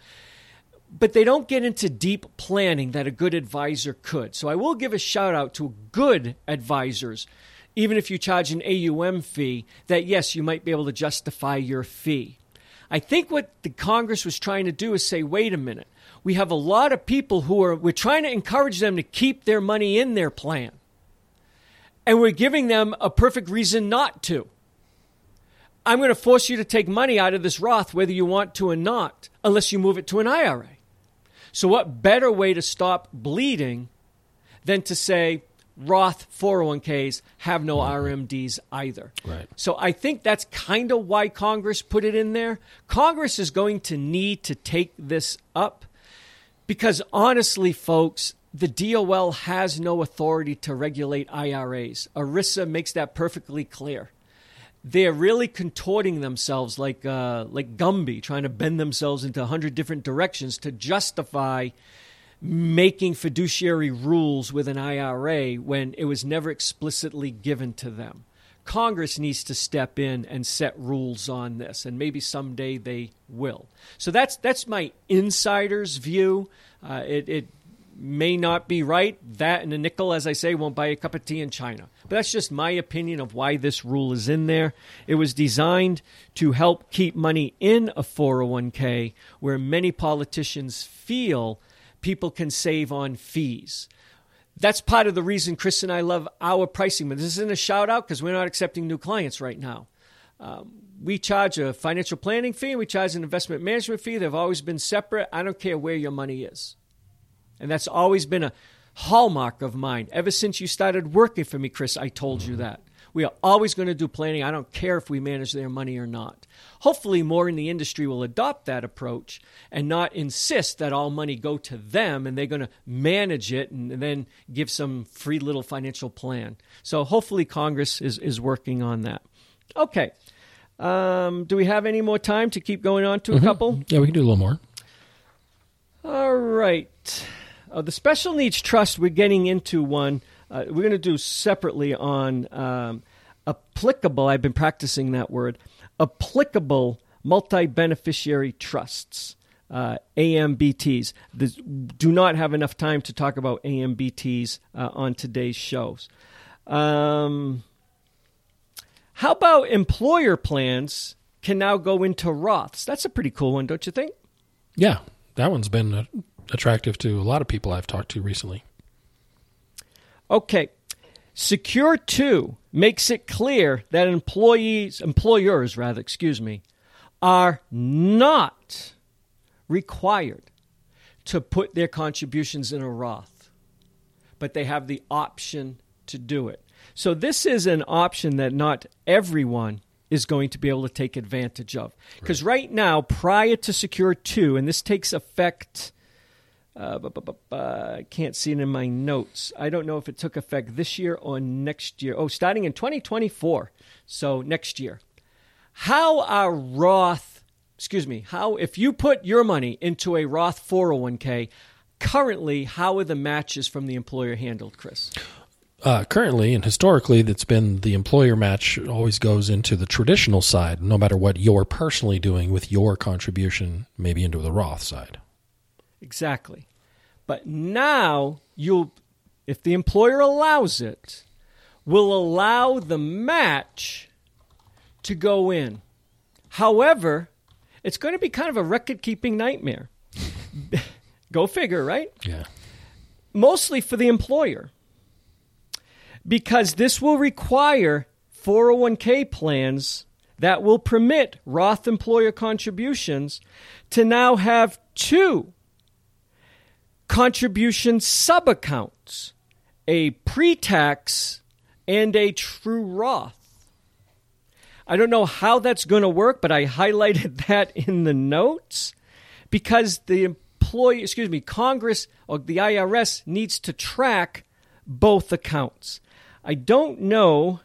But they don't get into deep planning that a good advisor could. So I will give a shout out to good advisors even if you charge an AUM fee, that yes, you might be able to justify your fee. I think what the Congress was trying to do is say, wait a minute, we have a lot of people who are, we're trying to encourage them to keep their money in their plan. And we're giving them a perfect reason not to. I'm going to force you to take money out of this Roth, whether you want to or not, unless you move it to an IRA. So, what better way to stop bleeding than to say, Roth 401ks have no RMDs either. Right. So I think that's kind of why Congress put it in there. Congress is going to need to take this up because honestly, folks, the DOL has no authority to regulate IRAs. ERISA makes that perfectly clear. They're really contorting themselves like uh, like Gumby, trying to bend themselves into a hundred different directions to justify making fiduciary rules with an IRA when it was never explicitly given to them. Congress needs to step in and set rules on this, and maybe someday they will. So that's that's my insider's view. Uh, it, it may not be right. That and a nickel, as I say, won't buy a cup of tea in China. But that's just my opinion of why this rule is in there. It was designed to help keep money in a 401k where many politicians feel people can save on fees. That's part of the reason Chris and I love our pricing. But this isn't a shout out because we're not accepting new clients right now. Um, we charge a financial planning fee and we charge an investment management fee. They've always been separate. I don't care where your money is. And that's always been a hallmark of mine. Ever since you started working for me, Chris, I told you that. We are always going to do planning. I don't care if we manage their money or not. Hopefully, more in the industry will adopt that approach and not insist that all money go to them and they're going to manage it and then give some free little financial plan. So, hopefully, Congress is, is working on that. Okay. Um, do we have any more time to keep going on to a mm-hmm. couple? Yeah, we can do a little more. All right. Uh, the Special Needs Trust, we're getting into one uh, we're going to do separately on um, applicable. I've been practicing that word. Applicable multi beneficiary trusts. Uh, AMBTs. This, do not have enough time to talk about AMBTs uh, on today's shows. Um, how about employer plans can now go into Roths? That's a pretty cool one, don't you think? Yeah, that one's been uh, attractive to a lot of people I've talked to recently. Okay. Secure 2 makes it clear that employees, employers rather, excuse me, are not required to put their contributions in a Roth, but they have the option to do it. So this is an option that not everyone is going to be able to take advantage of. Because right. right. now, prior to Secure 2, and this takes effect uh, I can't see it in my notes. I don't know if it took effect this year or next year. Oh, starting in 2024. So next year. How are Roth, excuse me, how, if you put your money into a Roth 401k, currently, how are the matches from the employer handled, Chris? Uh, currently and historically, that's been the employer match always goes into the traditional side, no matter what you're personally doing with your contribution, maybe into the Roth side. Exactly. But now you'll, if the employer allows it, will allow the match to go in. However, it's going to be kind of a record keeping nightmare. (laughs) go figure, right? Yeah. Mostly for the employer. Because this will require 401k plans that will permit Roth employer contributions to now have two contribution subaccounts, a pre tax and a true Roth. I don't know how that's going to work, but I highlighted (laughs) that in the notes because the employee, excuse me, Congress or the IRS needs to track both accounts. I don't know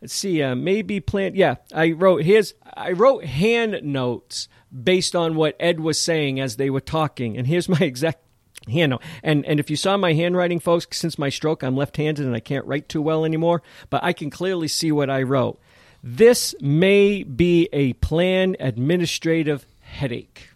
let's see, uh, maybe plan. Yeah, I wrote here's I wrote hand notes based on what Ed was saying as they were talking, and here's my (laughs) exact hand. And and if you saw my handwriting, folks, since my stroke, I'm left-handed and I can't write too well anymore, but I can clearly see what I wrote. This may be a plan administrative headache.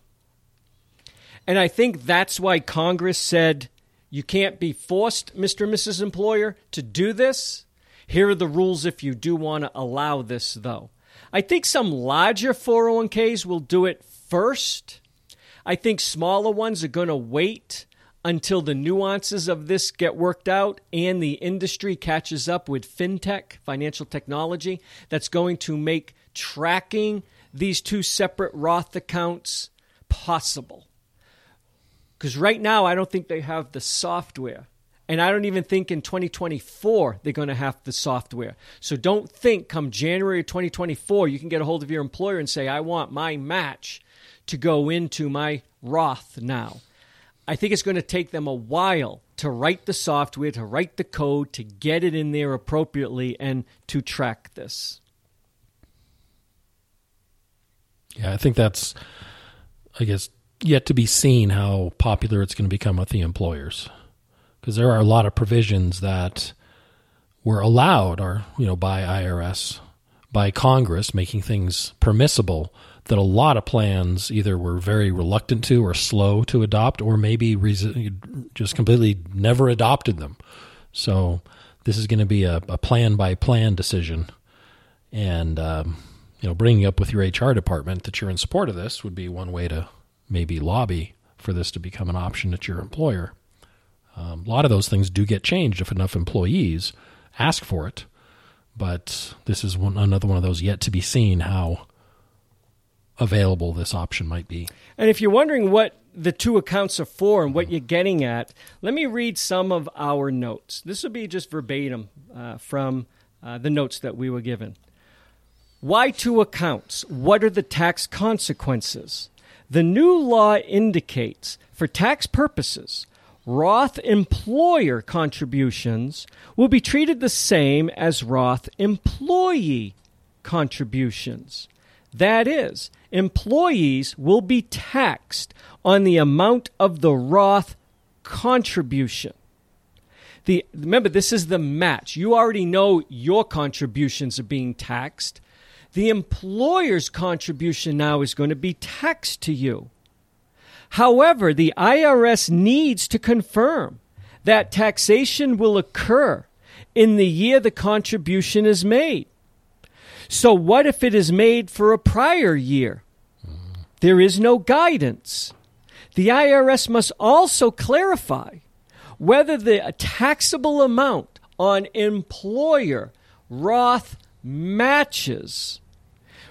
And I think that's why Congress said you can't be forced, Mr. and Mrs. Employer, to do this. Here are the rules if you do want to allow this, though. I think some larger 401ks will do it first. I think smaller ones are going to wait until the nuances of this get worked out and the industry catches up with fintech, financial technology, that's going to make tracking these two separate Roth accounts possible. Because right now, I don't think they have the software. And I don't even think in 2024 they're going to have the software. So don't think come January 2024 you can get a hold of your employer and say, I want my match to go into my Roth now. I think it's going to take them a while to write the software, to write the code, to get it in there appropriately, and to track this. Yeah, I think that's, I guess, yet to be seen how popular it's going to become with the employers. Because there are a lot of provisions that were allowed or, you know, by IRS, by Congress, making things permissible that a lot of plans either were very reluctant to or slow to adopt, or maybe just completely never adopted them. So this is going to be a, a plan by plan decision, and um, you know, bringing up with your HR department that you're in support of this would be one way to maybe lobby for this to become an option at your employer. Um, a lot of those things do get changed if enough employees ask for it, but this is one, another one of those yet to be seen how available this option might be. And if you're wondering what the two accounts are for and what you're getting at, let me read some of our notes. This will be just verbatim uh, from uh, the notes that we were given. Why two accounts? What are the tax consequences? The new law indicates for tax purposes, Roth employer contributions will be treated the same as Roth employee contributions. That is, employees will be taxed on the amount of the Roth contribution. The, remember, this is the match. You already know your contributions are being taxed. The employer's contribution now is going to be taxed to you. However, the IRS needs to confirm that taxation will occur in the year the contribution is made. So, what if it is made for a prior year? There is no guidance. The IRS must also clarify whether the taxable amount on employer Roth matches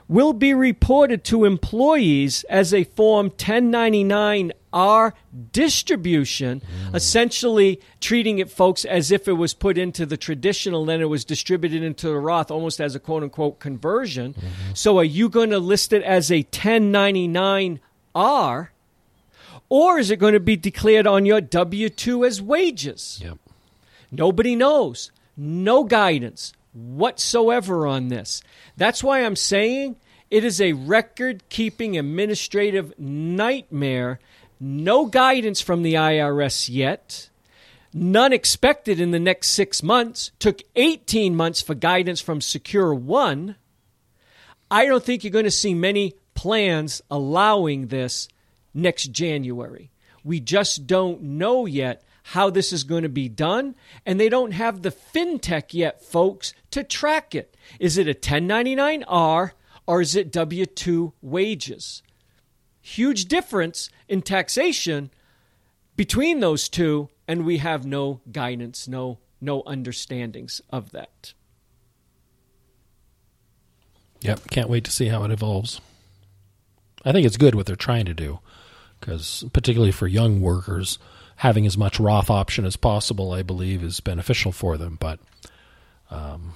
will be reported to employees as a Form 1099R distribution, mm. essentially treating it, folks, as if it was put into the traditional, then it was distributed into the Roth almost as a quote unquote conversion. Mm-hmm. So are you going to list it as a 1099R? Or is it going to be declared on your W 2 as wages? Yep. Nobody knows. No guidance whatsoever on this. That's why I'm saying it is a record keeping administrative nightmare. No guidance from the IRS yet. None expected in the next six months. Took 18 months for guidance from Secure One. I don't think you're going to see many plans allowing this next January. We just don't know yet how this is going to be done, and they don't have the fintech yet, folks, to track it. Is it a 1099R or is it W 2 wages? Huge difference in taxation between those two, and we have no guidance, no, no understandings of that. Yep, can't wait to see how it evolves. I think it's good what they're trying to do because, particularly for young workers, having as much Roth option as possible, I believe, is beneficial for them. But um,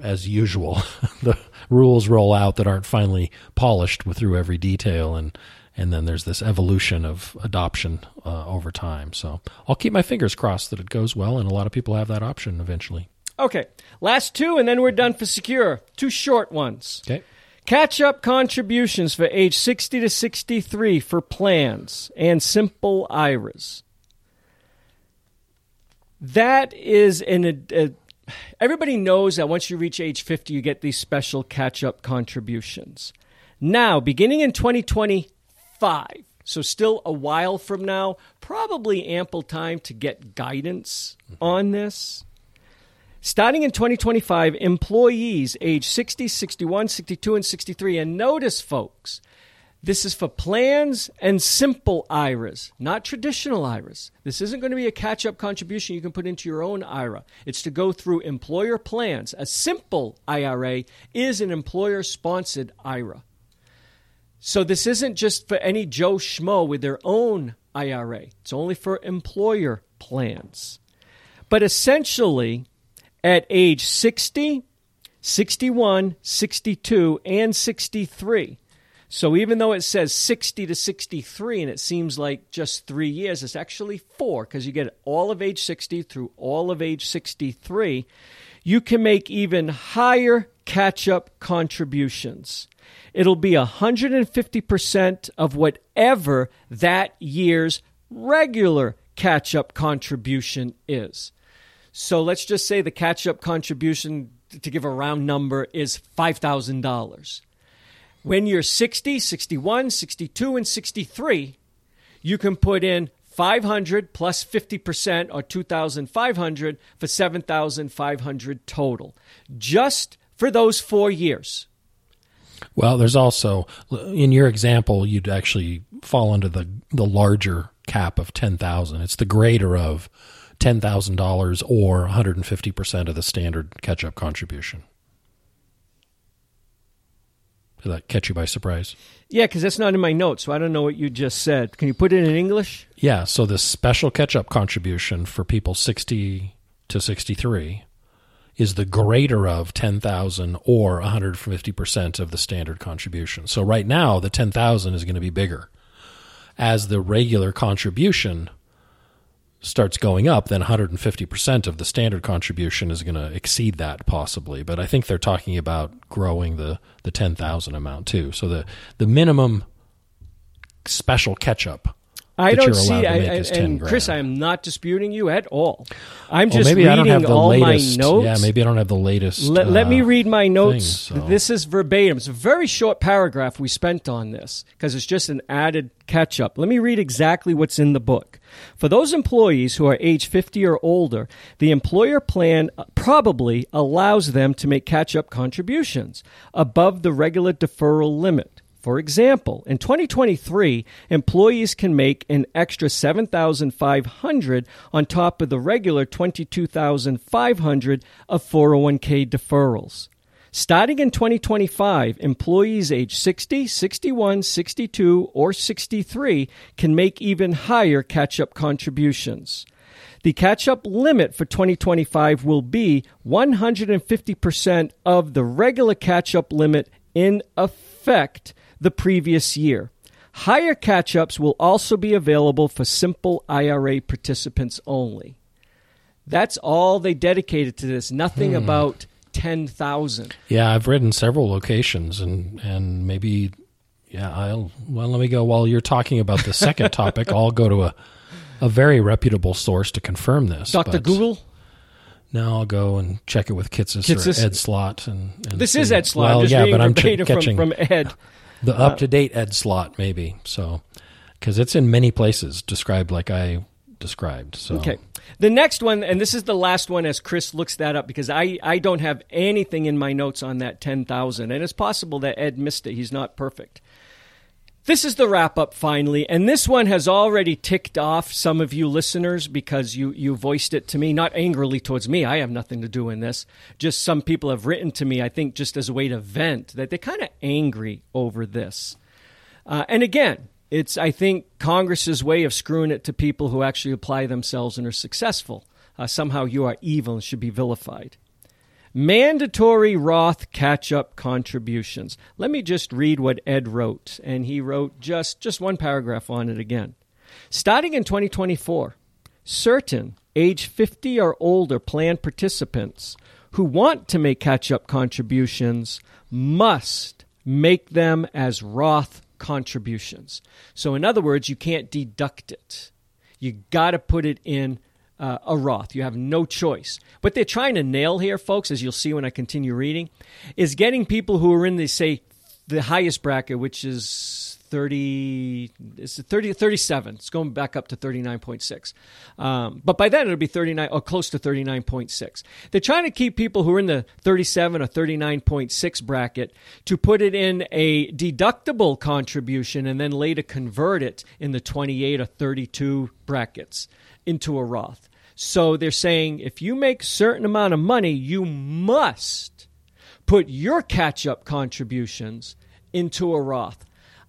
as usual, (laughs) the rules roll out that aren't finally polished through every detail, and and then there's this evolution of adoption uh, over time. So I'll keep my fingers crossed that it goes well, and a lot of people have that option eventually. Okay, last two, and then we're done for secure. Two short ones. Okay. Catch up contributions for age 60 to 63 for plans and simple IRAs. That is an. A, everybody knows that once you reach age 50, you get these special catch up contributions. Now, beginning in 2025, so still a while from now, probably ample time to get guidance mm-hmm. on this. Starting in 2025, employees age 60, 61, 62, and 63, and notice, folks, this is for plans and simple IRAs, not traditional IRAs. This isn't going to be a catch up contribution you can put into your own IRA. It's to go through employer plans. A simple IRA is an employer sponsored IRA. So this isn't just for any Joe Schmo with their own IRA, it's only for employer plans. But essentially, at age 60, 61, 62, and 63. So even though it says 60 to 63 and it seems like just three years, it's actually four because you get all of age 60 through all of age 63. You can make even higher catch up contributions. It'll be 150% of whatever that year's regular catch up contribution is. So let's just say the catch up contribution, to give a round number, is $5,000. When you're 60, 61, 62, and 63, you can put in 500 plus 50% or 2,500 for 7,500 total, just for those four years. Well, there's also, in your example, you'd actually fall under the, the larger cap of 10,000. It's the greater of $10,000 or 150% of the standard catch up contribution. Did that catch you by surprise? Yeah, because that's not in my notes, so I don't know what you just said. Can you put it in English? Yeah, so the special catch up contribution for people 60 to 63 is the greater of 10,000 or 150% of the standard contribution. So right now the 10,000 is going to be bigger. As the regular contribution starts going up, then 150% of the standard contribution is going to exceed that possibly. But I think they're talking about growing the, the 10,000 amount too. So the, the minimum special catch up I don't see. I, and Chris, I am not disputing you at all. I'm just well, maybe reading I don't have the all latest, my notes. Yeah, maybe I don't have the latest. Let, uh, let me read my notes. thing, so. This is verbatim. It's a very short paragraph we spent on this because it's just an added catch up. Let me read exactly what's in the book. For those employees who are age 50 or older, the employer plan probably allows them to make catch up contributions above the regular deferral limit. For example, in 2023, employees can make an extra 7,500 on top of the regular 22,500 of 401k deferrals. Starting in 2025, employees age 60, 61, 62, or 63 can make even higher catch up contributions. The catch up limit for 2025 will be 150% of the regular catch up limit in effect the previous year. Higher catch ups will also be available for simple IRA participants only. That's all they dedicated to this. Nothing Hmm. about 10,000. Yeah, I've read in several locations, and and maybe, yeah, I'll well, let me go while you're talking about the second (laughs) topic. I'll go to a a very reputable source to confirm this. Dr. Google? Now I'll go and check it with Kitces, Kitces? or Ed Slott. And, and This see. is Ed Slott. Well, yeah, but I'm ch- verbatim from, catching from Ed. The uh, up to date Ed Slott, maybe. So, because it's in many places described like I described. So, Okay. The next one, and this is the last one as Chris looks that up because I, I don't have anything in my notes on that 10,000. And it's possible that Ed missed it. He's not perfect. This is the wrap up finally, and this one has already ticked off some of you listeners because you, you voiced it to me, not angrily towards me. I have nothing to do in this. Just some people have written to me, I think, just as a way to vent, that they're kind of angry over this. Uh, and again, it's, I think, Congress's way of screwing it to people who actually apply themselves and are successful. Uh, somehow you are evil and should be vilified. Mandatory Roth catch up contributions. Let me just read what Ed wrote, and he wrote just, just one paragraph on it again. Starting in 2024, certain age 50 or older plan participants who want to make catch up contributions must make them as Roth contributions. So, in other words, you can't deduct it. You got to put it in uh, a Roth. You have no choice. What they're trying to nail here, folks, as you'll see when I continue reading, is getting people who are in the, say, the highest bracket, which is 30 it's 30 37 it's going back up to 39.6 um, but by then it'll be 39 or close to 39.6 they're trying to keep people who are in the 37 or 39.6 bracket to put it in a deductible contribution and then later convert it in the 28 or 32 brackets into a roth so they're saying if you make certain amount of money you must put your catch up contributions into a roth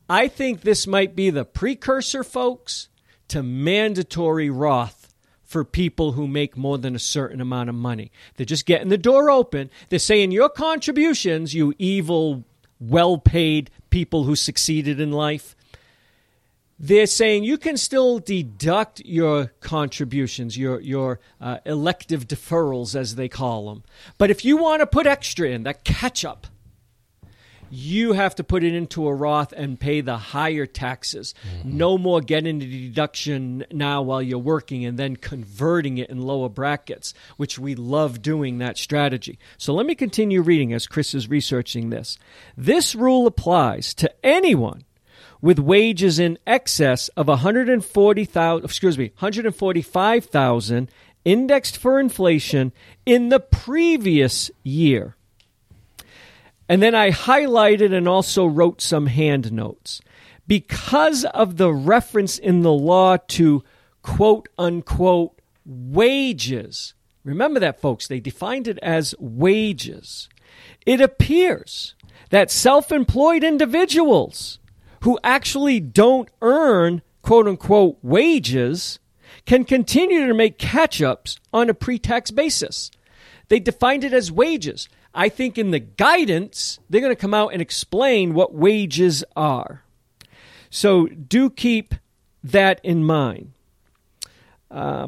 I think this might be the precursor, folks, to mandatory Roth for people who make more than a certain amount of money. They're just getting the door open. They're saying your contributions, you evil, well paid people who succeeded in life, they're saying you can still deduct your contributions, your your uh, elective deferrals, as they call them. But if you want to put extra in, that catch up, you have to put it into a Roth and pay the higher taxes. Mm-hmm. No more getting the deduction now while you're working and then converting it in lower brackets, which we love doing that strategy. So let me continue reading as Chris is researching this. This rule applies to anyone with wages in excess of 140,000 excuse me 145,000 indexed for inflation in the previous year. And then I highlighted and also wrote some hand notes. Because of the reference in the law to quote unquote wages, remember that, folks, they defined it as wages. It appears that self employed individuals who actually don't earn quote unquote wages can continue to make catch ups on a pre tax basis. They defined it as wages. I think in the guidance, they're going to come out and explain what wages are. So do keep that in mind. Uh,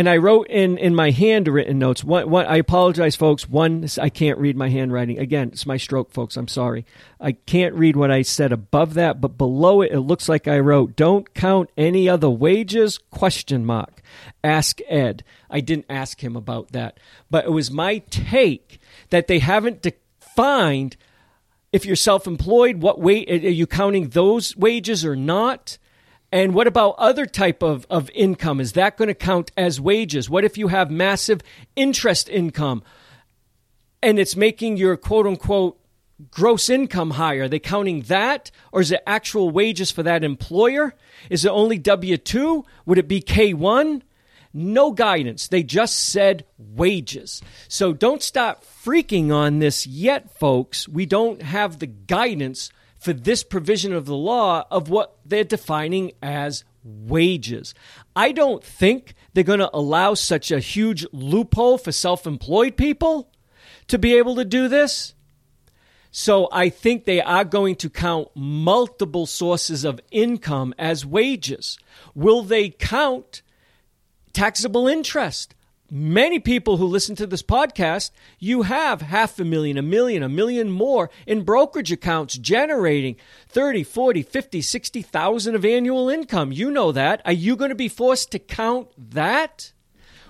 and I wrote in, in my handwritten notes. What one, I apologize, folks. One, I can't read my handwriting. Again, it's my stroke, folks. I'm sorry. I can't read what I said above that, but below it, it looks like I wrote, "Don't count any other wages?" Question mark. Ask Ed. I didn't ask him about that, but it was my take that they haven't defined if you're self-employed. What way are you counting those wages or not? And what about other type of, of income? Is that going to count as wages? What if you have massive interest income and it's making your quote unquote gross income higher? Are they counting that? Or is it actual wages for that employer? Is it only W 2? Would it be K 1? No guidance. They just said wages. So don't stop freaking on this yet, folks. We don't have the guidance for this provision of the law of what they're defining as wages. I don't think they're going to allow such a huge loophole for self employed people to be able to do this. So I think they are going to count multiple sources of income as wages. Will they count taxable interest? Many people who listen to this podcast, you have half a million, a million, a million more in brokerage accounts generating 30, 40, 50, 60,000 of annual income. You know that. Are you going to be forced to count that?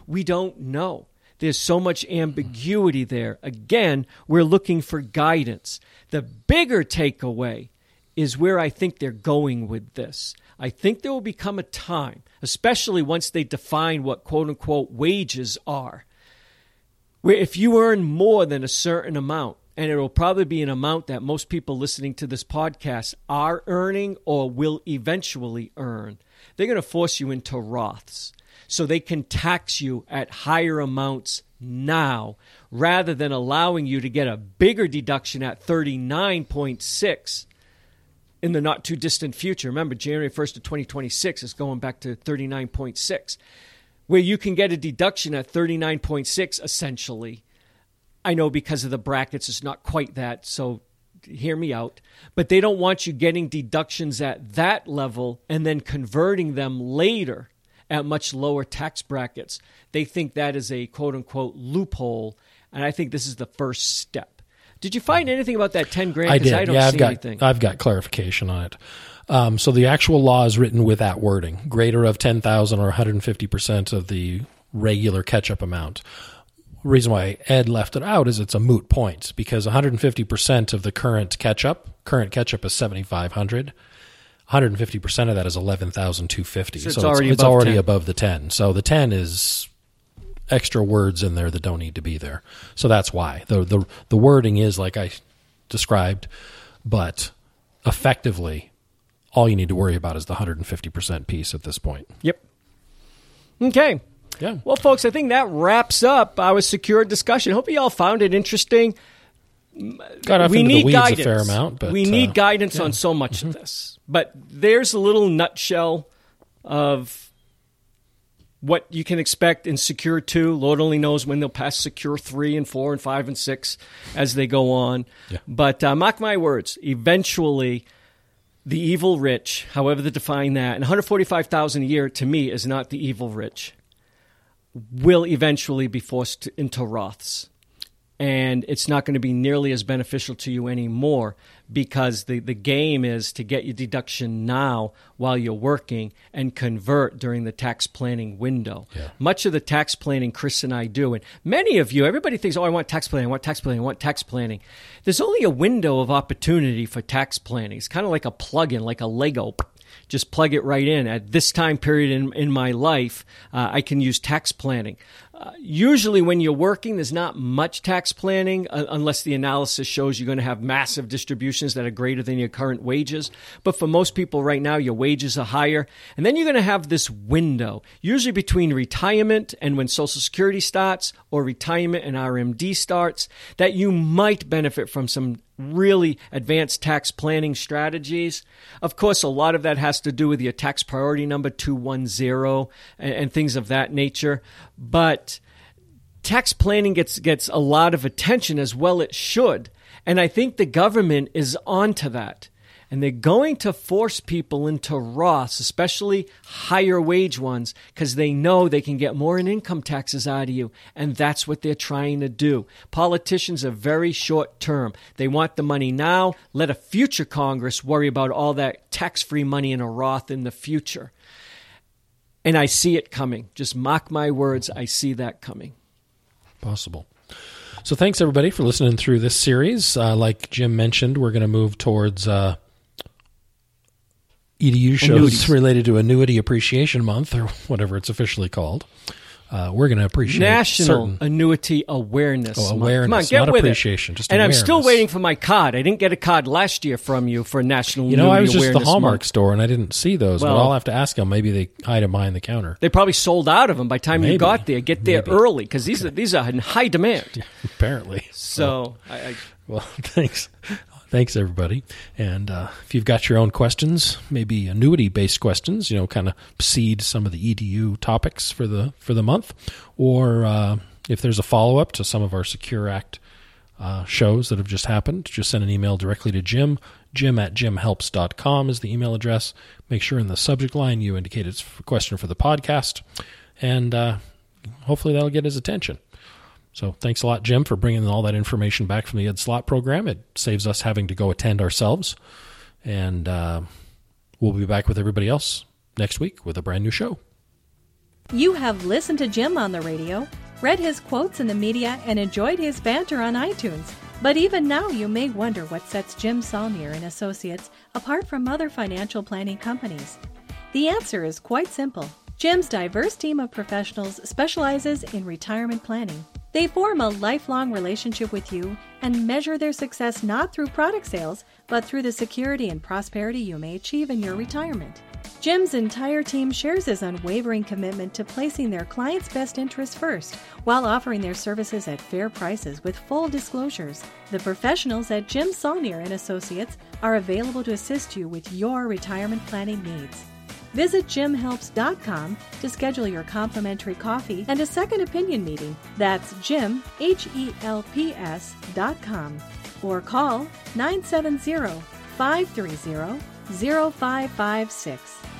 We don't know. There's so much ambiguity there. Again, we're looking for guidance. The bigger takeaway is where I think they're going with this. I think there will become a time, especially once they define what quote unquote wages are, where if you earn more than a certain amount, and it will probably be an amount that most people listening to this podcast are earning or will eventually earn, they're going to force you into Roths. So they can tax you at higher amounts now rather than allowing you to get a bigger deduction at 39.6 in the not too distant future. Remember, January 1st of 2026 is going back to 39.6, where you can get a deduction at 39.6 essentially. I know because of the brackets, it's not quite that, so hear me out. But they don't want you getting deductions at that level and then converting them later at much lower tax brackets. They think that is a quote unquote loophole, and I think this is the first step. Did you find anything about that ten grand? I did. I yeah, I've got anything. I've got clarification on it. Um, so the actual law is written with that wording: greater of ten thousand or one hundred and fifty percent of the regular catch-up amount. reason why Ed left it out is it's a moot point because 150% of the current catch-up, current catch-up is 7,500. 150% of that is 11,250. So it's so already, it's, above, already 10. above the 10. So the 10 is extra words in there that don't need to be there. So that's why. The the the wording is like I described, but effectively all you need to worry about is the 150% piece at this point. Yep. Okay. Yeah. Well, folks, I think that wraps up our secure discussion. Hope you all found it interesting. Got off we need the weeds guidance. a fair amount, but we need uh, guidance on so much of this. But there's a little nutshell of what you can expect in Secure 2. Lord only knows when they'll pass Secure 3 and 4 and 5 and 6 as they go on. Yeah. But uh, mark my words, eventually the evil rich, however they define that, and 145,000 a year to me is not the evil rich, will eventually be forced into Roths and it's not going to be nearly as beneficial to you anymore because the, the game is to get your deduction now while you're working and convert during the tax planning window. Yeah. Much of the tax planning Chris and I do, and many of you, everybody thinks, oh, I want tax planning, I want tax planning, I want tax planning. There's only a window of opportunity for tax planning. It's kind of like a plug-in, like a Lego just plug it right in. At this time period in, in my life, uh, I can use tax planning. Usually, when you're working, there's not much tax planning uh, unless the analysis shows you're going to have massive distributions that are greater than your current wages. But for most people right now, your wages are higher. And then you're going to have this window, usually between retirement and when Social Security starts, or retirement and RMD starts, that you might benefit from some really advanced tax planning strategies. Of course, a lot of that has to do with your tax priority number 210 and, and things of that nature. But tax planning gets gets a lot of attention as well it should. And I think the government is onto that. And they're going to force people into Roths, especially higher wage ones, because they know they can get more in income taxes out of you. And that's what they're trying to do. Politicians are very short term. They want the money now. Let a future Congress worry about all that tax free money in a Roth in the future. And I see it coming. Just mock my words, I see that coming. possible. So thanks everybody for listening through this series. Uh, like Jim mentioned, we're going to move towards uh, EDU shows Annuities. related to Annuity Appreciation Month or whatever it's officially called. Uh, we're going to appreciate National certain Annuity Awareness. Oh, Month. Come on, get not with appreciation, it. just and I'm still waiting for my card. I didn't get a card last year from you for National You know, I was just at the Hallmark Month. store and I didn't see those, Well- but I'll have to ask them. Maybe they hide them behind the counter. They probably sold out of them by the time Maybe. you got there. Get there Maybe. early because these are these are in high demand. (laughs) Apparently. So I, I, (laughs) Well, thanks. Thanks, everybody. And uh, if you've got your own questions, maybe annuity-based questions, you know, kind of seed some of the EDU topics for the for the month, or uh, if there's a follow-up to some of our Secure Act uh, shows that have just happened, just send an email directly to Jim. Jim at jimhelps.com is the email address. Make sure in the subject line you indicate it's a question for the podcast, and uh, hopefully that'll get his attention. So thanks a lot, Jim, for bringing all that information back from the Ed Slott program. It saves us having to go attend ourselves. And uh, we'll be back with everybody else next week with a brand new show. You have listened to Jim on the radio, read his quotes in the media, and enjoyed his banter on iTunes. But even now, you may wonder what sets Jim Saulnier and Associates apart from other financial planning companies. The answer is quite simple. Jim's diverse team of professionals specializes in retirement planning. They form a lifelong relationship with you and measure their success not through product sales, but through the security and prosperity you may achieve in your retirement. Jim's entire team shares his unwavering commitment to placing their clients' best interests first while offering their services at fair prices with full disclosures. The professionals at Jim Saulnier and Associates are available to assist you with your retirement planning needs. Visit jimhelps.com to schedule your complimentary coffee and a second opinion meeting. That's jim, H E L P S dot com. Or call 970 530 0556.